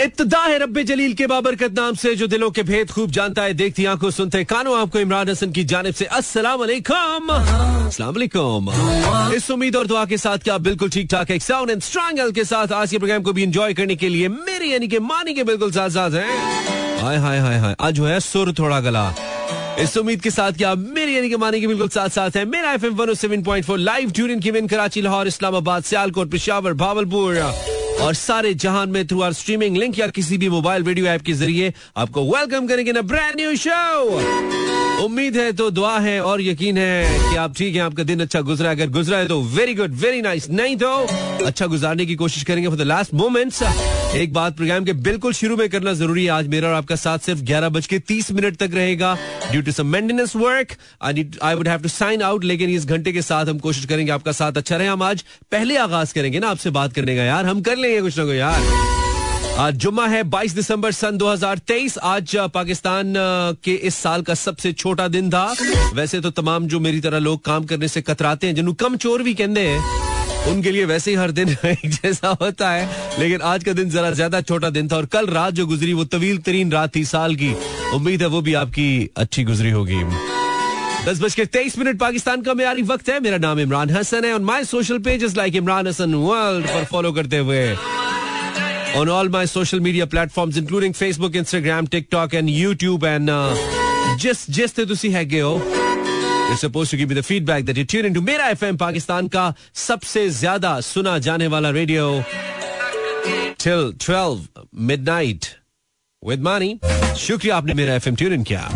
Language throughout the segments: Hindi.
इब्तदा है रब्बे जलील के बाबरकत नाम से, जो दिलों के भेद खूब जानता है। देखती आँखों सुनते कानों, आपको इमरान हसन की जानब से अस्सलाम वालेकुम अस्सलाम वालेकुम इस उम्मीद और दुआ के साथ क्या बिल्कुल ठीक ठाक एक साउंड एंड स्ट्रॉन्ग के साथ आज के प्रोग्राम को भी एंजॉय करने के लिए मेरे, यानी के मानी के बिल्कुल साथ साथ हैं। हाय हाय हाय हाय। आज जो है, सुर थोड़ा गला। इस उम्मीद के साथ क्या मेरी, यानी कि मानी के बिल्कुल साथ साथ है। Mera F M one seven point four live tune in की कराची, लाहौर, इस्लामाबाद, सियालकोट, पिशावर, भावलपुर। और सारे जहान में थ्रू आर स्ट्रीमिंग लिंक या किसी भी मोबाइल वीडियो ऐप के ज़रिए आपको वेलकम करेंगे ना ब्रांड न्यू शो उम्मीद है तो दुआ है और यकीन है कि आप ठीक हैं, आपका दिन अच्छा गुजरा अगर गुजरा है तो वेरी गुड वेरी नाइस नहीं तो अच्छा गुजारने की कोशिश करेंगे फॉर द लास्ट मोमेंट्स एक बात प्रोग्राम के बिल्कुल शुरू में करना ज़रूरी है। आज मेरा और आपका साथ सिर्फ़ ग्यारह बज के तीस मिनट तक रहेगा। Due to some maintenance work I I would have to sign out लेकिन इस घंटे के साथ हम कोशिश करेंगे, आपका साथ अच्छा रहे। हम आज पहले आगाज़ करेंगे ना, आपसे बात करने का। यार, हम कर लेंगे कुछ ना कुछ, यार। आज जुम्मा है 22 दिसंबर सन 2023 आज पाकिस्तान के इस साल का सबसे छोटा दिन था। वैसे तो तमाम जो मेरी तरह लोग काम करने से कतराते हैं जिन्होंने कम चोर भी कहते हैं, उनके लिए वैसे ही हर दिन एक जैसा होता है। लेकिन आज का दिन जरा ज़्यादा छोटा दिन था और कल रात जो गुजरी, वो तवील तरीन रात थी साल की। उम्मीद है वो भी आपकी अच्छी गुजरी होगी। दस बज के तेईस मिनट पाकिस्तान का मेरी वक्त है। मेरा नाम इमरान हसन है और my social pages like Imran Hasan world पर फॉलो करते हुए on all my social media platforms including Facebook Instagram TikTok and YouTube and जिस जिस ते तुसी हैगे हो You're supposed to give me the feedback that you tune into Mera FM Pakistan का सबसे ज़्यादा सुना जाने वाला radio till 12 midnight with money शुक्रिया, आपने मेरा एफएम ट्यून इन किया।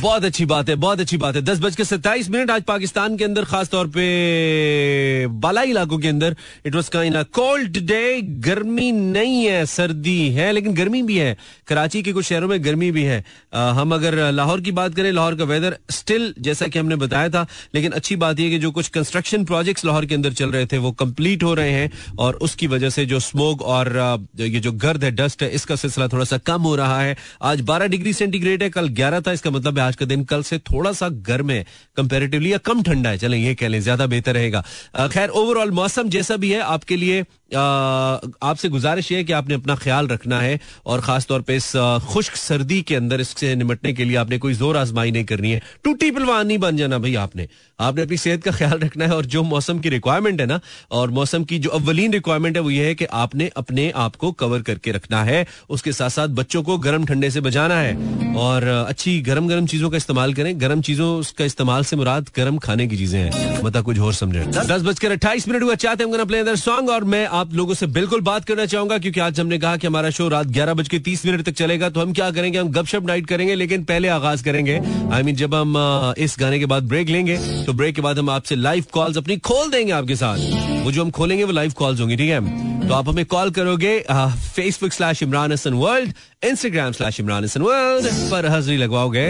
बहुत अच्छी बात है बहुत अच्छी बात है। दस बज के सत्ताईस मिनट आज पाकिस्तान के अंदर खास तौर पे बालाई इलाकों के अंदर it was kind cold day गर्मी नहीं है सर्दी है लेकिन गर्मी भी है। कराची के कुछ शहरों में गर्मी भी है। आ, हम अगर लाहौर की बात करें लाहौर का वेदर स्टिल जैसा कि हमने बताया था लेकिन अच्छी बात यह कि जो कुछ कंस्ट्रक्शन प्रोजेक्ट्स लाहौर के अंदर चल रहे थे वो कंप्लीट हो रहे हैं और उसकी वजह से जो स्मोक और ये जो गर्द है डस्ट है इसका सिलसिला थोड़ा सा कम हो रहा है। आज बारह डिग्री सेंटीग्रेड है कल ग्यारह था इसका मतलब है आज का दिन कल से थोड़ा सा गर्म है कंपेरेटिवली या कम ठंडा है, चलें ये कह लें, ज़्यादा बेहतर रहेगा। खैर ओवरऑल मौसम जैसा भी है, आपके लिए आपसे गुजारिश है कि आपने अपना ख्याल रखना है, और खास तौर पे इस खुश्क सर्दी के अंदर इससे निपटने के लिए आपने कोई ज़ोर आजमाई नहीं करनी है। टूटी पिलवान नहीं बन जाना भाई आपने। आपने अपनी सेहत का ख्याल रखना है, और जो मौसम की रिक्वायरमेंट है ना, और मौसम की जो अवलीन रिक्वायरमेंट है, वो ये है कि आपने अपने आप को कवर करके रखना है। उसके साथ साथ बच्चों को गर्म ठंडे से बचाना है, और अच्छी गर्म गर्म चीज़ों का इस्तेमाल करें गर्म चीज़ों का इस्तेमाल से मुराद गर्म खाने की चीज़ें हैं। मतलब कुछ और समझे। दस बजकर अट्ठाईस मिनट हुआ चाहते हैं प्ले सॉन्ग और मैं आप लोगों से बिल्कुल बात करना चाहूँगा क्योंकि आज हमने कहा कि हमारा शो रात ग्यारह बज के तीस मिनट तक चलेगा तो हम क्या करेंगे? हम गपशप नाइट करेंगे लेकिन पहले आगाज़ करेंगे। आई I मीन mean, जब हम इस गाने के बाद ब्रेक लेंगे तो ब्रेक के बाद हम आपसे लाइव कॉल्स अपनी खोल देंगे आपके साथ। वो जो हम खोलेंगे वो लाइव कॉल्स होंगी ठीक है? तो आप हमें कॉल करोगे Facebook slash Imran Hasan world Instagram slash Imran Hasan world पर हाजिरी लगवाओगे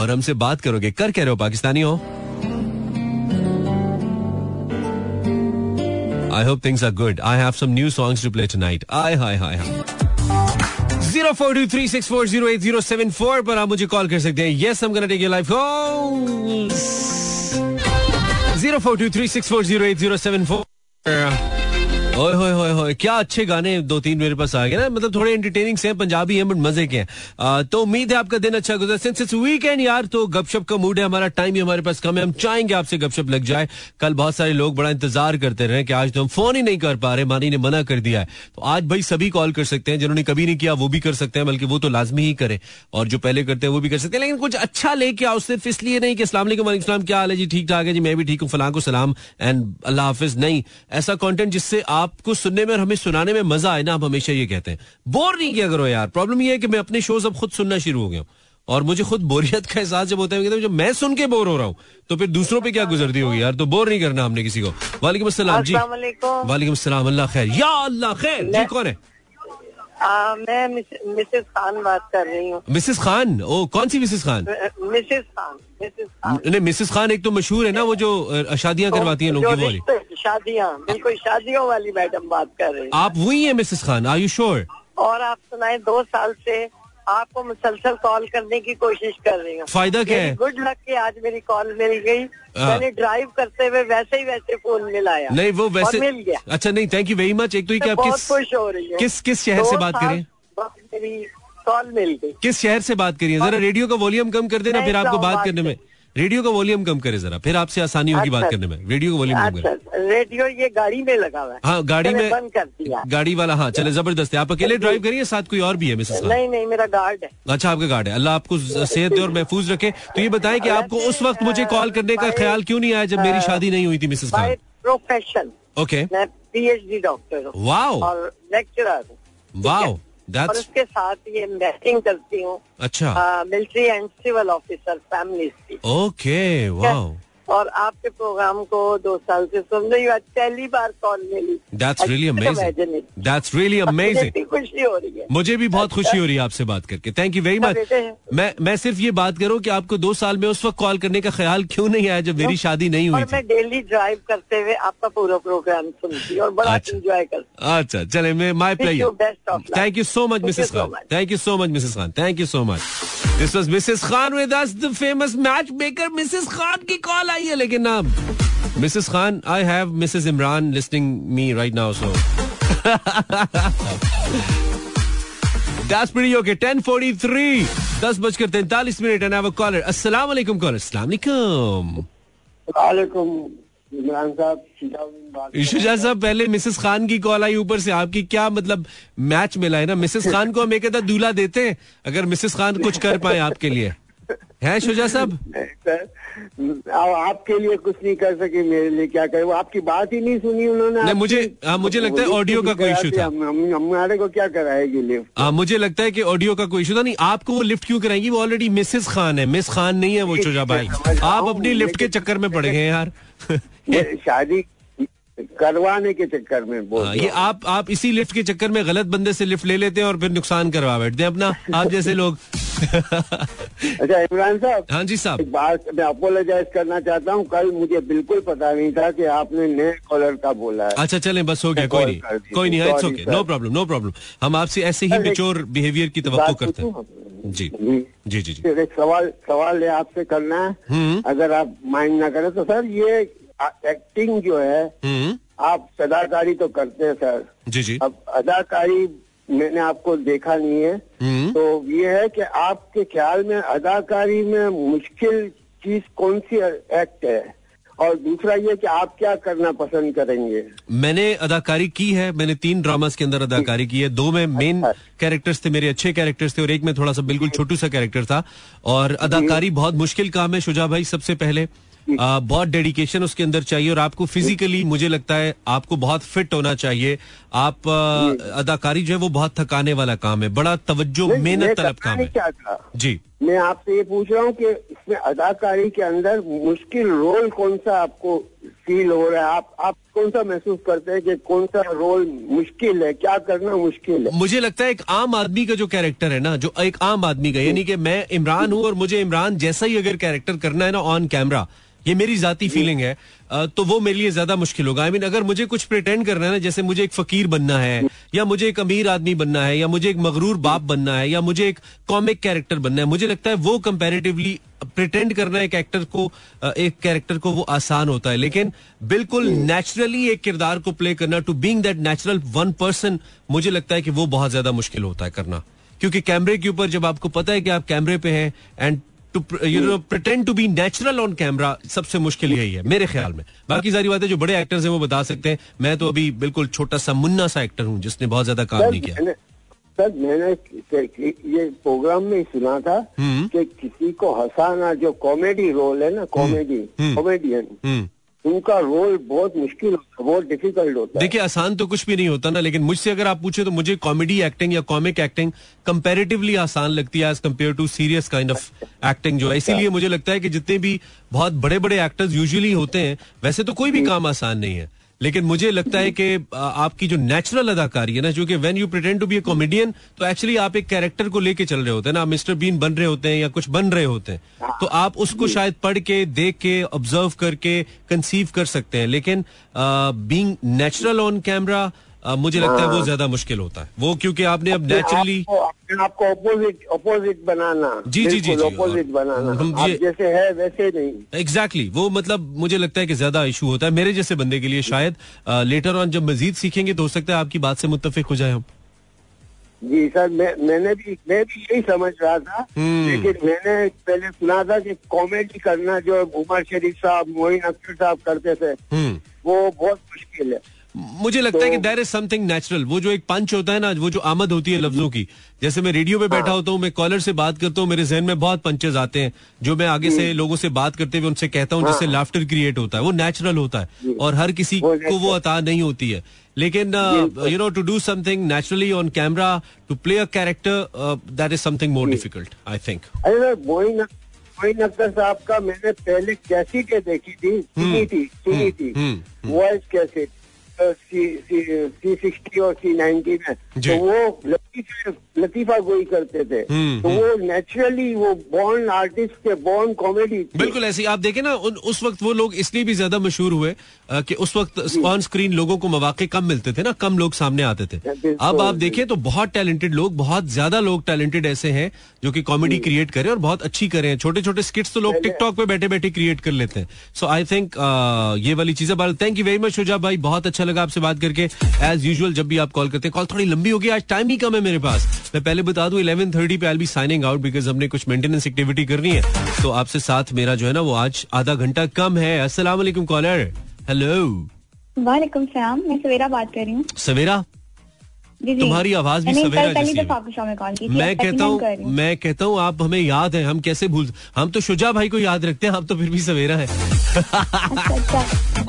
और हमसे बात करोगे कर कह रहे हो पाकिस्तानी हो I things are good. I have some new songs to play tonight. Aye, hi, hi, hi. Zero four two three six four zero eight zero seven four पर आप मुझे कॉल कर सकते हैं यस हम take zero four two three six four zero eight zero seven four ओए, होए होए होए, क्या अच्छे गाने दो तीन मेरे पास आ गए ना? मतलब थोड़े एंटरटेनिंग से पंजाबी हैं, बट मज़े के हैं। तो उम्मीद है आपका दिन अच्छा गुजरा। सिंस इट्स वीकेंड यार तो गपशप का मूड है, हमारा टाइम ही हमारे पास कम है। हम चाहेंगे आपसे गपशप लग जाए। कल बहुत सारे लोग बड़ा इंतज़ार करते रहे कि आज तो हम फ़ोन ही नहीं कर पा रहे, मानी ने मना कर दिया है। तो आज भाई सभी कॉल कर सकते हैं, जिन्होंने कभी नहीं किया, वो भी कर सकते हैं, बल्कि वो तो लाजमी ही करे। और जो पहले करते हैं, वो भी कर सकते हैं। लेकिन कुछ अच्छा लेके आओ, सिर्फ़ इसलिए नहीं कि असला क्या हाल है जी? ठीक ठाक है जी, मैं भी ठीक हूँ, फलां को सलाम, एंड अल्लाह हाफिज। नहीं, ऐसा कॉन्टेंट जिससे आपको सुनने में और हमें सुनाने में मज़ा आए ना हम हमेशा ये कहते हैं। बोर नहीं किया करो यार। प्रॉब्लम ये है कि मैं अपने शोज़ अब खुद सुनना शुरू हो गया और मुझे खुद बोरियत का एहसास जब होता है जब मैं सुन के बोर हो रहा हूँ तो फिर दूसरों पे क्या गुजरती होगी यार? तो बोर नहीं करना हमने किसी को। वालेकुम असलम जी। वालेकुम असलम अल्लाह खैर। या अल्लाह खैर जी कौन है? आ, मैं मिसेस खान बात कर रही हूँ। मिसेस खान? ओ कौन सी Mrs Khan? Mrs Khan Mrs Khan. नहीं मिसेस खान एक तो मशहूर है ना वो जो शादियाँ करवाती हैं लोग की शादियाँ बिल्कुल शादियों वाली मैडम बात कर रहे हैं। आप वही है Mrs Khan? Are you sure और आप सुनाए दो साल से आपको मुसलसल कॉल करने की कोशिश कर रही हूँ। फ़ायदा क्या है? गुड लक के आज मेरी कॉल मिल गई। हाँ। मैंने ड्राइव करते हुए वैसे ही वैसे फ़ोन मिलाया। नहीं वो वैसे मिल गया। अच्छा नहीं थैंक यू वेरी मच एक तो, तो किस खुश हो रही है। किस किस शहर से बात करें? मेरी कॉल मिल गई। किस शहर से बात करिए? जरा रेडियो का वॉल्यूम कम कर देना फिर आपको बात करने में। रेडियो का वॉल्यूम कम करे जरा फिर आपसे आसानी होगी बात अच्छा। करने में। रेडियो का वॉल्यूम कम अच्छा करें। रेडियो ये गाड़ी में लगा हुआ है। हाँ गाड़ी में बंद कर दिया। गाड़ी वाला हाँ चले ज़बरदस्त है। आप अकेले ड्राइव करिए साथ कोई और भी है मिसेस नहीं नहीं मेरा गार्ड है। अच्छा आपका गार्ड है। अल्लाह आपको सेहत दे और महफूज रखे। तो ये बताएँ कि आपको उस वक्त मुझे कॉल करने का ख्याल क्यों नहीं आया जब मेरी शादी नहीं हुई थी मिसेस खान? प्रोफेशन ओके मैं पीएचडी डॉक्टर हूँ। वाओ और लेक्चरर हूँ। वाओ और उसके साथ ये मैचिंग करती हूँ। अच्छा। Military and civil officer family okay wow और आपके प्रोग्राम को दो साल से सुन रही हूँ। पहली बार call milli. That's really amazing that's really amazing खुशी हो रही है। मुझे भी बहुत खुशी हो रही है आपसे बात करके। थैंक यू वेरी मच मैं मैं सिर्फ़ ये बात करूँ कि आपको दो साल में उस वक्त कॉल करने का ख्याल क्यों नहीं आया जब मेरी शादी नहीं हुई मैं डेली ड्राइव करते हुए आपका पूरा प्रोग्राम सुनती और बड़ा अच्छा। एंजॉय करती अच्छा चले मैं my Wish player. Thank you so much Mrs Khan thank you so much Mrs Khan thank you so much this was Mrs Khan with us the famous match maker Mrs Khan की कॉल आई है लेकिन ना Mrs Khan I have Mrs Imran listening me right now so That's pretty okay. 10:43 दस बजकर तैंतालीस minute and have a caller अस्सलाम वालेकुम कॉलर अस्सलाम वालेकुम वालेकुम इमरान साहब शुजा साहब पहले मिसेस खान की कॉल आई ऊपर से। आपकी क्या मतलब मैच मिला है ना? मिसेस खान को हम एक दूल्हा देते हैं अगर मिसेस खान कुछ कर पाए आपके लिए। है शुजा साहब? अब आपके लिए कुछ नहीं कर सके मेरे लिए क्या करे? वो आपकी बात ही नहीं सुनी उन्होंने नहीं, मुझे- हाँ, मुझे लगता है ऑडियो का कोई issue था। हम- हम- हमारे को क्या कराएगी लिफ्ट आ, मुझे लगता है कि ऑडियो का कोई इशू था। नहीं आपको वो लिफ्ट क्यों कराएँगी? वो ऑलरेडी मिसेस खान है। मिस खान नहीं है वो शुजा भाई। आप अपनी लिफ्ट के चक्कर में पड़ गए यार। शादी करवाने के चक्कर में बोल हाँ, ये आप आप इसी लिफ्ट के चक्कर में गलत बंदे से लिफ्ट ले लेते हैं और फिर नुकसान करवा बैठते हैं अपना। आप जैसे लोग। अच्छा इमरान साहब। हाँ जी साहब। बात मैं अपोलोजाइज करना चाहता हूँ। कल मुझे बिल्कुल पता नहीं था कि आपने नए कॉलर का बोला है। अच्छा चलें बस हो गया कोई नहीं। कोई नहीं it's okay no problem no problem हम आपसे ऐसे ही एक- मेच्योर बिहेवियर की तवक्को करते हैं। जी। जी। जी जी एक सवाल सवाल आपसे करना है। हम्म। अगर आप माइंड ना करें तो सर ये एक्टिंग जो है हम्म। आप अदाकारी तो करते हैं सर। जी जी। अब अदाकारी मैंने आपको देखा नहीं है। हम्म। तो ये है कि आपके ख्याल में अदाकारी में मुश्किल चीज़ कौन सी एक्ट है? और दूसरा ये कि आप क्या करना पसंद करेंगे? मैंने अदाकारी की है मैंने तीन ड्रामास के अंदर अदाकारी की है। दो में मेन अच्छा। कैरेक्टर्स थे मेरे अच्छे कैरेक्टर्स थे और एक में थोड़ा सा बिल्कुल छोटू सा कैरेक्टर था। और अदाकारी बहुत मुश्किल काम है शुजा भाई सबसे पहले। आ, बहुत डेडिकेशन उसके अंदर चाहिए और आपको फिजिकली मुझे लगता है आपको बहुत फिट होना चाहिए। आप आ, अदाकारी जो है वो बहुत थकाने वाला काम है बड़ा तवज्जो मेहनत तलब काम है। चाहता जी। मैं आपसे ये पूछ रहा हूँ कि इसमें अदाकारी के अंदर मुश्किल रोल कौन सा आपको फील हो रहा है? आप आप कौन सा महसूस करते हैं कि कौन सा रोल मुश्किल है? क्या करना मुश्किल है? मुझे लगता है एक आम आदमी का जो कैरेक्टर है ना जो एक आम आदमी का यानी कि मैं इमरान हूँ और मुझे इमरान जैसा ही अगर कैरेक्टर करना है ना ऑन कैमरा ये मेरी जाती फीलिंग है। तो वो मेरे लिए ज़्यादा मुश्किल होगा। आई मीन अगर मुझे कुछ प्रिटेंड करना है ना जैसे मुझे एक फकीर बनना है या मुझे एक अमीर आदमी बनना है या मुझे एक मगरूर बाप बनना है या मुझे एक कॉमिक कैरेक्टर बनना है मुझे लगता है वो कंपेरेटिवली प्रिटेंड करना एक एक्टर को एक कैरेक्टर को वो आसान होता है। लेकिन बिल्कुल नेचुरली एक किरदार को प्ले करना to being that natural one person मुझे लगता है कि वो बहुत ज़्यादा मुश्किल होता है करना। क्योंकि कैमरे के ऊपर जब आपको पता है कि आप कैमरे पे हैं and to you know pretend to be natural on camera सबसे मुश्किल यही है मेरे ख्याल में। बाकी सारी बातें जो बड़े एक्टर्स हैं वो बता सकते हैं। मैं तो अभी बिल्कुल छोटा सा मुन्ना सा एक्टर हूँ जिसने बहुत ज़्यादा काम नहीं किया। सर मैंने ये प्रोग्राम में सुना था हम्म। कि किसी को हंसाना जो कॉमेडी रोल है ना कॉमेडी हम्म। कॉमेडियन हम्म। उनका रोल बहुत मुश्किल होता है बहुत डिफ़िकल्ट होता है। देखिए आसान तो कुछ भी नहीं होता ना लेकिन मुझसे अगर आप पूछे तो मुझे कॉमेडी एक्टिंग या कॉमिक एक्टिंग कंपैरेटिवली आसान लगती है as compare to serious kind of acting जो है। इसीलिए मुझे लगता है कि जितने भी बहुत बड़े बड़े एक्टर्स यूजुअली होते हैं वैसे तो कोई भी काम आसान नहीं है। लेकिन मुझे लगता है कि आपकी जो नेचुरल अदाकारी है ना जो कि when you pretend to be a comedian तो एक्चुअली आप एक कैरेक्टर को लेके चल रहे होते हैं ना मिस्टर बीन बन रहे होते हैं या कुछ बन रहे होते हैं तो आप उसको शायद पढ़ के देख के ऑब्ज़र्व करके कंसीव कर सकते हैं। लेकिन बींग नेचुरल ऑन कैमरा मुझे लगता है वो ज़्यादा मुश्किल होता है। वो क्योंकि आपने अब नेचुरली आपको अपोजिट अपोजिट बनाना। जी, जी, जी, अपोजिट बनाना। हम आप जैसे है वैसे नहीं। एग्जैक्टली exactly, वो मतलब मुझे लगता है कि ज़्यादा इशू होता है। मेरे जैसे बंदे के लिए शायद लेटर ऑन जब मजीद सीखेंगे तो हो सकता है आपकी बात से मुतफिक हो जाए हम। जी सर मैं मैंने भी मैं भी यही समझ रहा था। हम्म। लेकिन मैंने पहले सुना था कि कॉमेडी करना जो उमर शरीफ साहब मोइन अख्तर साहब करते थे हम्म। वो बहुत मुश्किल है। मुझे लगता है कि देर इज़ समथिंग नेचुरल वो जो एक पंच होता है ना वो जो आमद होती है लफ्जों की। जैसे मैं रेडियो पे बैठा होता हूँ मैं कॉलर से बात करता हूँ मेरे जहन में बहुत पंचेज आते हैं। जो मैं आगे से लोगों से बात करते हुए उनसे कहता हूँ जिससे लाफ्टर क्रिएट होता है। वो नेचुरल होता है और हर किसी को वो अता नहीं होती है। लेकिन you know to do something naturally on camera to play a character that is something more difficult I think Moin Akhtar साहब का मैंने पहले कैसेटें देखी थी सुनी थी सुनी थी। Hmm, voice cassette C sixty और सी नाइन्टी में। तो वो लतीफा लतीफा गोई करते थे। हम्म, तो वो नेचुरली वो बॉर्न आर्टिस्ट के बॉर्न कॉमेडी बिल्कुल ऐसी आप देखे ना उन, उस वक्त वो लोग इसलिए भी ज़्यादा मशहूर हुए कि उस वक्त ऑन स्क्रीन लोगों को मौके कम मिलते थे ना कम लोग सामने आते थे। अब आप देखें तो बहुत टैलेंटेड लोग बहुत ज़्यादा लोग टैलेंटेड ऐसे हैं जो कि कॉमेडी क्रिएट करें और बहुत अच्छी करें। छोटे छोटे स्किट्स तो लोग टिकटॉक पे बैठे बैठे क्रिएट कर लेते हैं। सो आई थिंक ये वाली चीज़ें thank you very much Shuja भाई बहुत अच्छा लगा आपसे बात करके। एज यूजल जब भी आप कॉल करते हैं कॉल थोड़ी लंबी होगी आज टाइम ही कम है मेरे पास। मैं पहले बता दूँ इलेवन थर्टी पे I be signing out because हमने कुछ मेंटेनेंस एक्टिविटी करनी है। तो आपसे साथ मेरा जो है ना वो आज आधा घंटा कम है। वालेकुम कॉलर हेलो वालेकुम सलाम मैं सवेरा बात कर रही हूँ। सवेरा? जी जी। तुम्हारी आवाज़ भी सवेरा जैसी है। शो में कॉल की मैं कहता हूँ मैं कहता हूँ आप हमें याद है हम कैसे भूल हम तो शुजा भाई को याद रखते हैं आप तो फिर भी सवेरा है। अच्छा अच्छा।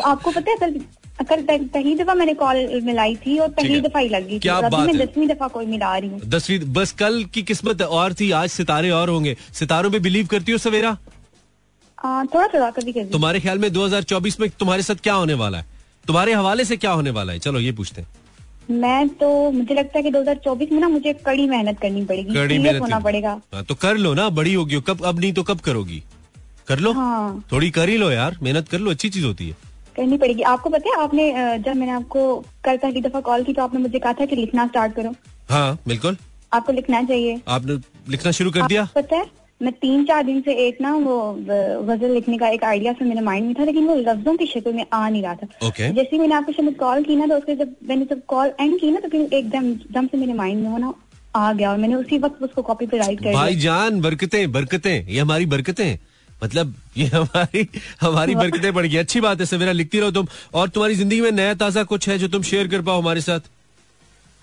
आपको पता है कल कल पहली दफ़ा मैंने कॉल मिलाई थी और पहली दफ़ा ही लगी थी। क्या और बात मैं दसवीं दफ़ा कोई मिला रही हूँ। दसवीं बस कल की किस्मत और थी आज सितारे और होंगे। सितारों में बिलीव करती हो सवेरा? थोड़ा थोड़ा कभी कभी। तुम्हारे ख्याल में 2024 में तुम्हारे साथ क्या होने वाला है? तुम्हारे हवाले से क्या होने वाला है? चलो ये पूछते हैं। मैं तो मुझे लगता है कि 2024 में ना मुझे कड़ी मेहनत करनी पड़ेगी। कड़ी मेहनत होना पड़ेगा। हाँ, तो कर लो ना बड़ी होगी हो, कब अब नहीं तो कब करोगी? कर लो। हाँ। थोड़ी कर ही लो यार मेहनत कर लो अच्छी चीज़ होती है। करनी पड़ेगी। आपको पता है आपने जब मैंने आपको कल पहली दफ़ा कॉल की तो आपने मुझे कहा था कि लिखना स्टार्ट करो। हाँ बिल्कुल। आपको लिखना चाहिए। आपने लिखना शुरू कर दिया? पता है मैं तीन चार दिन से एक ना वो गज़ल लिखने का एक आइडिया से मेरे माइंड में था लेकिन वो लफ्जों की शक्ल में आ नहीं रहा था। Okay. जैसे ही मैंने आपको शायद कॉल की ना तो उसके जब मैंने जब कॉल एंड की ना तो फिर एकदम दम से मेरे माइंड में वो ना आ गया और मैंने उसी वक्त उसको कॉपी पे राइट कर भाई जान बरकतें बरकतें ये हमारी बरकतें मतलब ये हमारी हमारी बरकतें बढ़ गई। अच्छी बात है सवेरा लिखती रहो तुम। और तुम्हारी ज़िंदगी में नया ताज़ा कुछ है जो तुम शेयर कर पाओ हमारे साथ?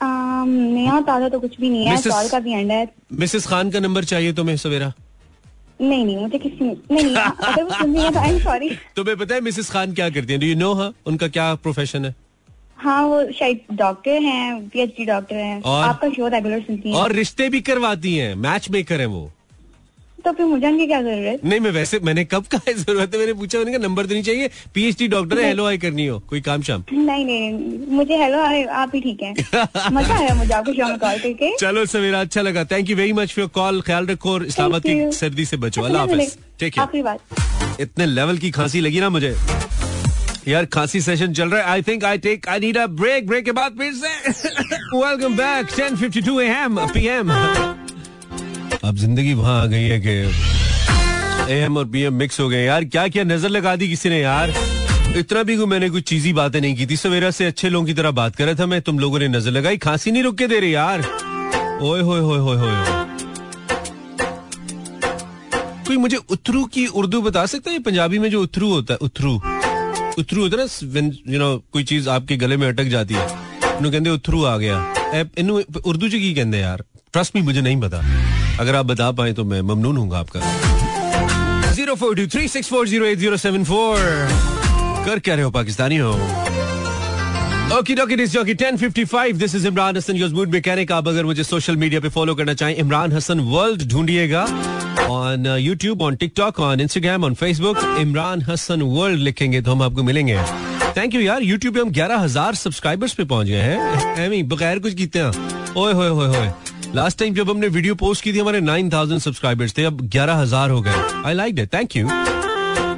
नया ताज़ा तो कुछ भी नहीं है। साल का भी एंड है। मिसेस खान का नंबर चाहिए तुम्हें सवेरा? नहीं नहीं मुझे किसी नहीं अगर वो सुन रही है तो आई एम सॉरी तुम्हें पता है मिसेस खान क्या करती हैं? डू यू नो हाँ उनका क्या प्रोफेशन है? हाँ वो शायद डॉक्टर हैं पीएचडी डॉक्टर हैं। और? आपका शो रेगुलर सुनती हैं। और रिश्ते भी करवाती हैं। मैच मेकर है वो। तो फिर मुझे उनकी क्या ज़रूरत नहीं मैं वैसे मैंने कब कहा है ज़रूरत है? मैंने पूछा मैंने कहा नंबर नहीं चाहिए। पीएचडी डॉक्टर है हेलो आई करनी हो। कोई काम शाम? नहीं नहीं मुझे हेलो अरे, आप ही ठीक है। मज़ा आया मुझे आपको शो में कॉल करके। चलो सवेरा अच्छा लगा। Thank you very much for call ख्याल रखो और इस्लामाबाद की सर्दी से बचो। अच्छा, अल्लाह हाफिज। ठीक है इतने लेवल की खांसी लगी ना मुझे। यार खांसी सेशन चल रहा है। I think I take I need a break break के बाद फिर से। वेलकम बैक 10:52 एएम पीएम अब ज़िंदगी वहाँ आ गई है कि एएम और पीएम मिक्स हो गए। यार क्या क्या नज़र लगा दी किसी ने यार? इतना भी मैंने कुछ चीजी बातें नहीं की थी। सवेरा से अच्छे लोगों की तरह बात कर रहा था मैं, तुम लोगों ने नज़र लगाई। खांसी नहीं रुक के दे रही यार? ओए होए होए होए होए। कोई मुझे उथरू की उर्दू बता सकता है? पंजाबी में जो उथरू होता है, उथरू। उथरू होता है ना यू नो कोई चीज़ आपके गले में अटक जाती है। कहते उथरू आ गया। इन्हों, उर्दू च की कहते यार? ट्रस्ट मी मुझे नहीं पता। अगर आप बता पाए तो मैं ममनून हूँगा आपका। Zero four two three six four zero eight zero seven four. कर क्या रहे हो पाकिस्तानी हो? Okey dokey disc jockey 1055 this is Imran Hasan your mood mechanic आप अगर मुझे सोशल मीडिया पे फॉलो करना चाहें Imran Hasan world ढूंढिएगा। On YouTube on TikTok on Instagram on Facebook Imran Hasan world लिखेंगे तो हम आपको मिलेंगे। थैंक यू यार यूट्यूब पे हम ग्यारह हज़ार सब्सक्राइबर्स पे पहुँच गए हैं। बगैर कुछ कीते हैं ओए होए होए होए। लास्ट टाइम जब हमने वीडियो पोस्ट की थी हमारे 9000 सब्सक्राइबर्स थे अब ग्यारह हज़ार हो गए। I like it thank you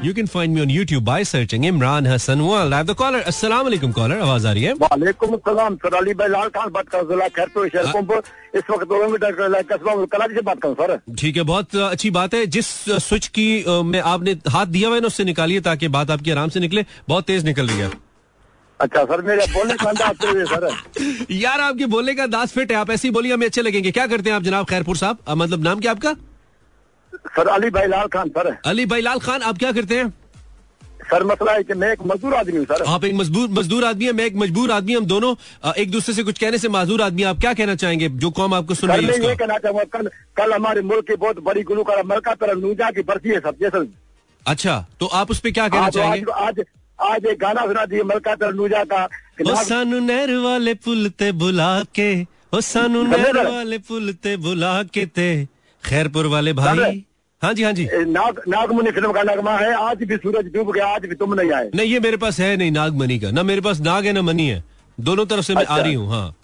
you can find me on YouTube by searching Imran Hassan. World. I have the caller. Assalamu alaikum caller. आवाज़ आ रही है? वालेकुम सलाम सर अली भाई लाल खान बात कर जिला खैरपुर शेरपुर इस वक्त दो किलोमीटर कस्बा से बात कर सर। ठीक है बहुत अच्छी बात है। जिस स्विच की में आपने हाथ दिया हुआ है ना उससे निकालिए ताकि बात आपकी आराम से निकले। बहुत तेज निकल रही है। अच्छा सर मेरे बोलने का अंदाज है सर। यार आपके बोलने का अंदाज फिट है आप ऐसी बोलिए हमें अच्छे लगेंगे। क्या करते हैं आप जनाब खैरपुर साहब? मतलब नाम क्या आपका? सर अली भाई लाल खान सर। अली भाई लाल खान आप क्या करते हैं? सर मसला है कि मैं एक मजदूर आदमी हूँ सर। आप एक मजबूर मजदूर आदमी है मैं एक मजबूर आदमी हम दोनों एक दूसरे से कुछ कहने से माजूर आदमी आप क्या कहना चाहेंगे? जो कौम आपको सुन रही है ये कहना चाहूँगा कल कल हमारे मुल्क की बहुत बड़ी गुलूकार मलका तरह नूजा की बरसी है सर अच्छा तो आप उस पर क्या कहना चाहेंगे? आज आज एक गाना सुना दिए मलका तरह नूजा का। ओ सानू नहर वाले पुल ते बुला के ओ सानू नहर वाले पुल ते बुला के ते। खैरपुर वाले भाई। हाँ जी हाँ जी। नाग नागमणि फ़िल्म का नगमा है आज भी सूरज डूब गया आज भी तुम नहीं आए। नहीं ये मेरे पास है नहीं नाग मनी का। ना मेरे पास नाग है ना मनी है। दोनों तरफ़ से मैं आ अच्छा। रही हूँ हाँ।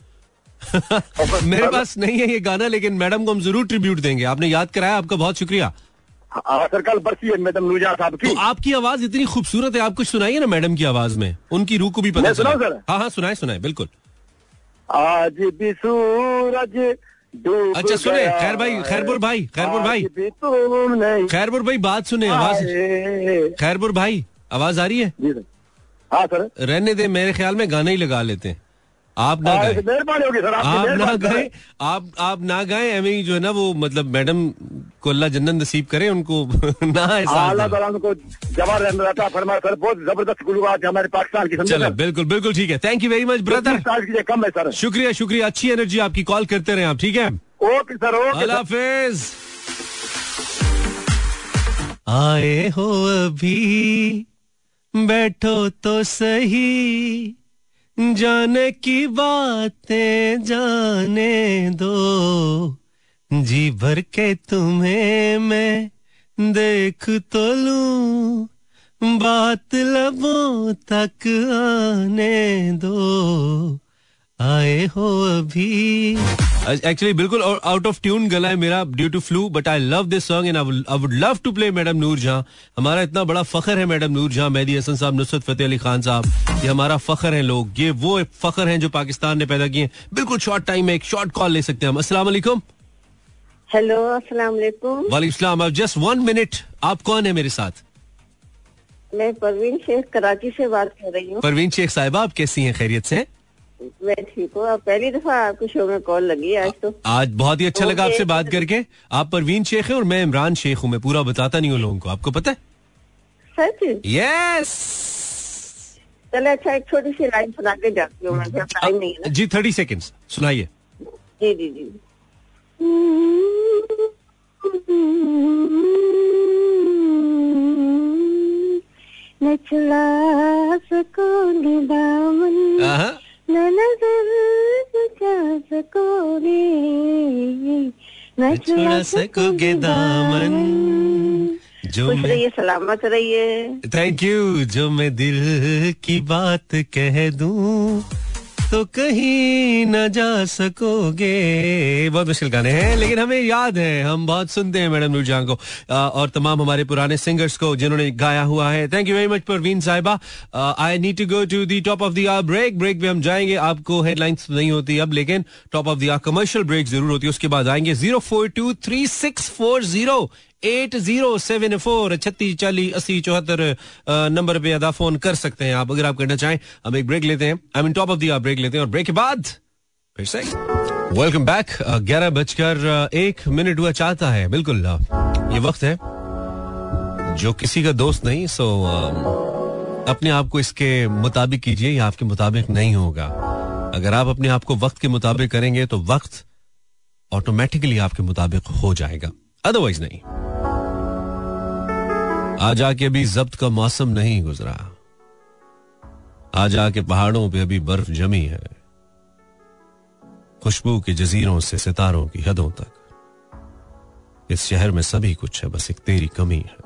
मेरे पास नहीं है ये गाना लेकिन मैडम को हम ज़रूर ट्रिब्यूट देंगे। आपने याद कराया आपका बहुत शुक्रिया। सर कल बरसी है मैडम नूजा साहब की। तो आपकी आवाज़ इतनी खूबसूरत है आप कुछ सुनाइए ना मैडम की आवाज़ में। उनकी रूह को भी पता सुना सर? हाँ हाँ सुनाए सुनाए बिल्कुल। आज भी सूरज अच्छा, सुने, खैर भाई, खैरपुर भाई, खैरपुर भाई। खैरपुर भाई बात सुने आवाज़। खैरपुर भाई आवाज़ आ रही है? जी सर। हाँ सर। रहने दे मेरे ख्याल में गाना ही लगा लेते हैं। आप ना गए। मेहरबानी होगी सर आप ना गए आप आप ना गए एम जो है ना वो मतलब मैडम को अल्लाह जन्नत नसीब करे उनको ना हाँ, अल्लाह रहने रहता फरमा सर बहुत ज़बरदस्त थे हमारे पाकिस्तान की समझे चलो बिल्कुल बिल्कुल ठीक है। Thank you very much brother साल की ये कम है सर। शुक्रिया शुक्रिया अच्छी एनर्जी आपकी कॉल करते रहे आप ठीक है? ओके सर ओके अल्लाह हाफिज। आए हो अभी बैठो तो सही। जाने की बातें जाने दो। जी भर के तुम्हें मैं देख तो लू। बात लबों तक आने दो। आए हो अभी। एक्चुअली बिल्कुल आउट ऑफ़ ट्यून गला है मेरा due to flu but I love this song and I would love to play madam Noor Jahan हमारा इतना बड़ा फखर है मैडम नूर जहाँ मेहदी हसन साहब नुसरत फतेह अली खान साहब ये हमारा फखर है लोग। ये वो फखर हैं जो पाकिस्तान ने पैदा किए बिल्कुल शॉर्ट टाइम में एक शॉर्ट कॉल ले सकते हैं हम। अस्सलाम वालेकुम। हेलो अस्सलाम वालेकुम। वालेकुम जस्ट वन मिनट आप कौन है मेरे साथ? मैं परवीन शेख कराची से बात कर रही हूँ। परवीन शेख साहिबा आप कैसी हैं? खैरियत से मैं ठीक हूँ। पहली दफ़ा आपके शो में कॉल लगी आज तो। आज बहुत ही अच्छा लगा आपसे बात करके। आप परवीन शेख हैं और मैं इमरान शेख हूँ। मैं पूरा बताता नहीं हूँ लोगों को। आपको पता है? सच? यस चले अच्छा एक छोटी सी लाइन सुना के जाती हूँ टाइम नहीं है जी थर्टी सेकेंड सुनाइए। जी जी जी। न चला सकोगे दामन आहा, न नज़र सकोगे न छोड़ा सकोगे दामन जो मैं रहिए सलामत रहिए। थैंक यू जो मैं दिल की बात कह दूँ। तो कहीं न जा सकोगे। बहुत मुश्किल गाने हैं, लेकिन हमें याद है, हम बहुत सुनते हैं मैडम नूरजहां को और तमाम हमारे पुराने सिंगर्स को जिन्होंने गाया हुआ है। Thank you very much Parveen साहिबा। I need to go to the top of the hour break break पे हम जाएँगे, आपको हेडलाइंस नहीं होती अब, लेकिन top of the hour commercial break ज़रूर होती है, उसके बाद आएँगे। Zero four two three six four zero eight zero seven four, छत्तीस चालीस अस्सी चौहत्तर नंबर पे अदा फ़ोन कर सकते हैं आप, अगर आप करना चाहें, हम एक ब्रेक लेते हैं। I mean top of the break लेते हैं, और ब्रेक के बाद फिर से। वेलकम बैक ग्यारह बजकर एक मिनट हुआ चाहता है, बिल्कुल ये वक्त है, जो किसी का दोस्त नहीं सो अपने आप को इसके मुताबिक कीजिए, या आपके मुताबिक नहीं होगा। अगर आप अपने आप को वक्त के मुताबिक करेंगे तो वक्त ऑटोमेटिकली आपके मुताबिक हो जाएगा। अदरवाइज़ नहीं। आज आके अभी जब्त का मौसम नहीं गुजरा। आज आके पहाड़ों पे अभी बर्फ़ जमी है। खुशबू के जजीरों से सितारों की हदों तक। इस शहर में सभी कुछ है, बस एक तेरी कमी है।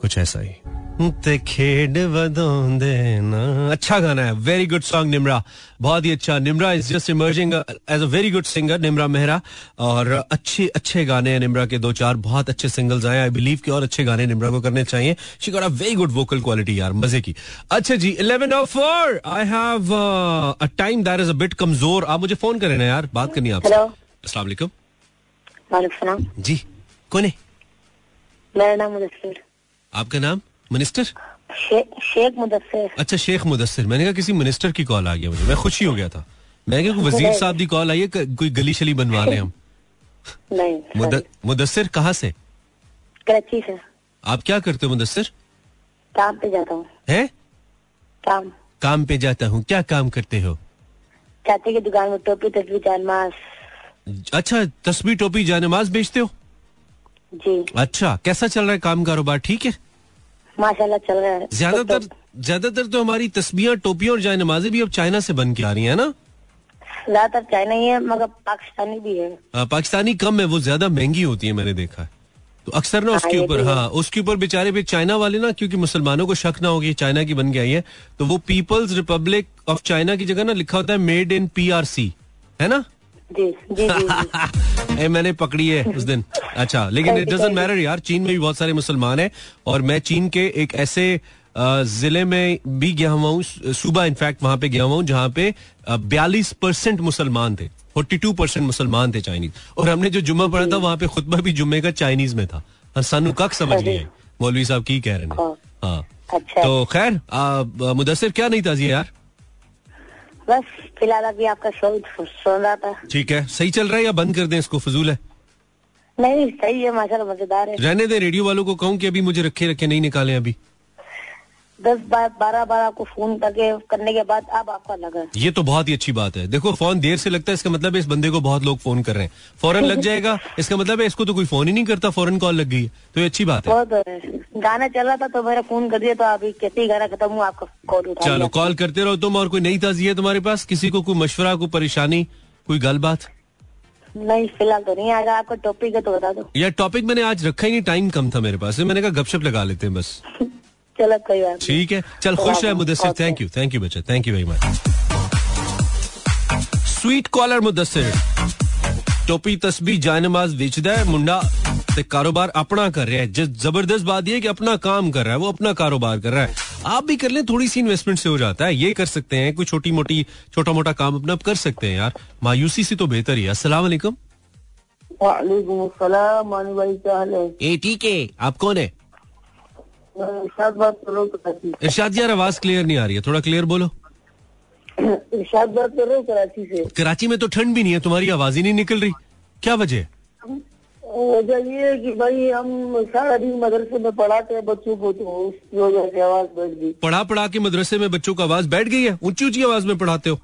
कुछ ऐसा ही। ते खेड वदोंदे ना। अच्छा गाना है वेरी गुड सॉन्ग निमरा बहुत ही अच्छा। Nimra is just emerging as a very good singer Nimra Mehra और अच्छे अच्छे गाने हैं निमरा के दो चार बहुत अच्छे सिंगल्स आए आई बिलीव कि और अच्छे गाने निमरा को करने चाहिए। She got a very good vocal quality यार मज़े की। अच्छा जी 11 of four I have a time that is a bit कमज़ोर। आप मुझे फ़ोन करें ना यार बात करनी है आपसे। अस्सलाम वालेकुम। जी कौन है? मेरा नाम मुदस्सिर। आपका नाम? मिनिस्टर? शे, शेख मुदस्सिर। अच्छा शेख मुदस्सिर। मैंने कहा किसी मिनिस्टर की कॉल आ गया मुझे। मैं खुशी हो गया था। मैं क्या वज़ीर साहब की कॉल आई है? कोई गली शली बनवा रहे हम? नहीं मुदस्सिर कहाँ से? कराची से। आप क्या करते हो मुदस्सिर? काम पे जाता हूँ। हैं? काम। काम पे जाता हूँ। क्या काम करते हो? चाची की दुकान में टोपी तस्वीर मास अच्छा तस्वीर टोपी जानमाज बेचते हो? जी। अच्छा कैसा चल रहा है काम कारोबार ठीक है? माशाल्लाह चल रहा है। ज़्यादातर तो- ज़्यादातर तो हमारी तस्बियाँ टोपियाँ और जायनमाजें भी अब चाइना से बन के आ रही है ना? ज़्यादातर चाइना ही है मगर पाकिस्तानी भी है। आ, पाकिस्तानी कम है वो ज़्यादा महँगी होती है मैंने देखा है। तो अक्सर ना उसके ऊपर हाँ। उसके ऊपर बेचारे भी चाइना वाले ना क्योंकि मुसलमानों को शक ना हो कि चाइना की बन के आई है तो वो पीपल्स रिपब्लिक ऑफ़ चाइना की जगह ना लिखा होता है मेड इन पीआरसी है ना? जी जी मैंने पकड़ी है उस दिन। अच्छा लेकिन इट डजेंट मैटर यार चीन में भी बहुत सारे मुसलमान हैं और मैं चीन के एक ऐसे ज़िले में भी गया हुआ हूँ सुबह इनफैक्ट वहाँ पे गया हुआ हूँ जहाँ पे बयालीस परसेंट मुसलमान थे फोर्टी टू परसेंट मुसलमान थे चाइनीज़। और हमने जो जुम्मा पढ़ा था वहाँ पे खुतबा भी जुम्मे का चाइनीज़ में था। और सानू कख समझ नहीं आई। मौलवी साहब की कह रहे हैं। हाँ। हाँ। अच्छा। तो खैर आ, मुदस्सिर क्या नहीं ताजी यार? बस फ़िलहाल अभी आपका शो सुन रहा था। ठीक है। सही चल रहा है या बंद कर दें इसको? फजूल है। नहीं सही है माशाल्लाह मज़ेदार है। रहने दे रेडियो वालों को कहूँ कि अभी मुझे रखे रखे नहीं निकाले अभी। दस बार बारह बार आपको फ़ोन करके करने के बाद अब आपका लगा। ये तो बहुत ही अच्छी बात है। देखो फ़ोन देर से लगता है इसका मतलब है इस बंदे को बहुत लोग फ़ोन कर रहे हैं। फ़ौरन लग जाएगा इसका मतलब है इसको तो कोई फ़ोन ही नहीं करता फ़ौरन कॉल लग गई तो ये अच्छी बात है। गाना चल रहा था तो मेरा फ़ोन कर दिया तो अभी कैसे ही गाना खत्म हुआ आपका कॉल उठा चलो कॉल करते रहो तुम और कोई नई ताजी है तुम्हारे पास? किसी को कोई मशवरा कोई परेशानी कोई गल बात नहीं फ़िलहाल तो नहीं आएगा। आपका टॉपिक है तो बता दो। या टॉपिक मैंने आज रखा ही नहीं टाइम कम था मेरे पास। मैंने कहा गपशप लगा लेते हैं बस। चलो कोई बात ठीक है। चल खुश रहे Mudassir. Thank you thank you बच्चा। Thank you very much sweet caller Mudassir. टोपी तस्बी जायनमाज बेचदा है मुंडा ते कारोबार अपना कर रहा है। ज- ज़बरदस्त बात यह है कि अपना काम कर रहा है वो अपना कारोबार कर रहा है। आप भी कर लें थोड़ी सी इन्वेस्टमेंट से हो जाता है। ये कर सकते हैं कोई छोटी मोटी छोटा मोटा काम अपना कर सकते हैं यार। मायूसी से तो बेहतर ही है। अस्सलाम वालेकुम। वालेकुम अस्सलाम भाई क्या हाल है? ए ठीक है। आप कौन है? इरशाद बात कर कराची इरशाद यार आवाज़ क्लियर नहीं आ रही है। थोड़ा क्लियर बोलो। इरशाद बात कर रहा हूँ कराची से। कराची में तो ठंड भी नहीं है तुम्हारी आवाज़ ही नहीं निकल रही। क्या वजह वजह ये है कि भाई हम सारा दिन मदरसे में पढ़ाते हैं बच्चों को तो उसकी वजह से आवाज़ बढ़ गई। पढ़ा पढ़ा के मदरसे में बच्चों को आवाज़ बैठ गई है? ऊँची ऊँची आवाज़ में पढ़ाते हो।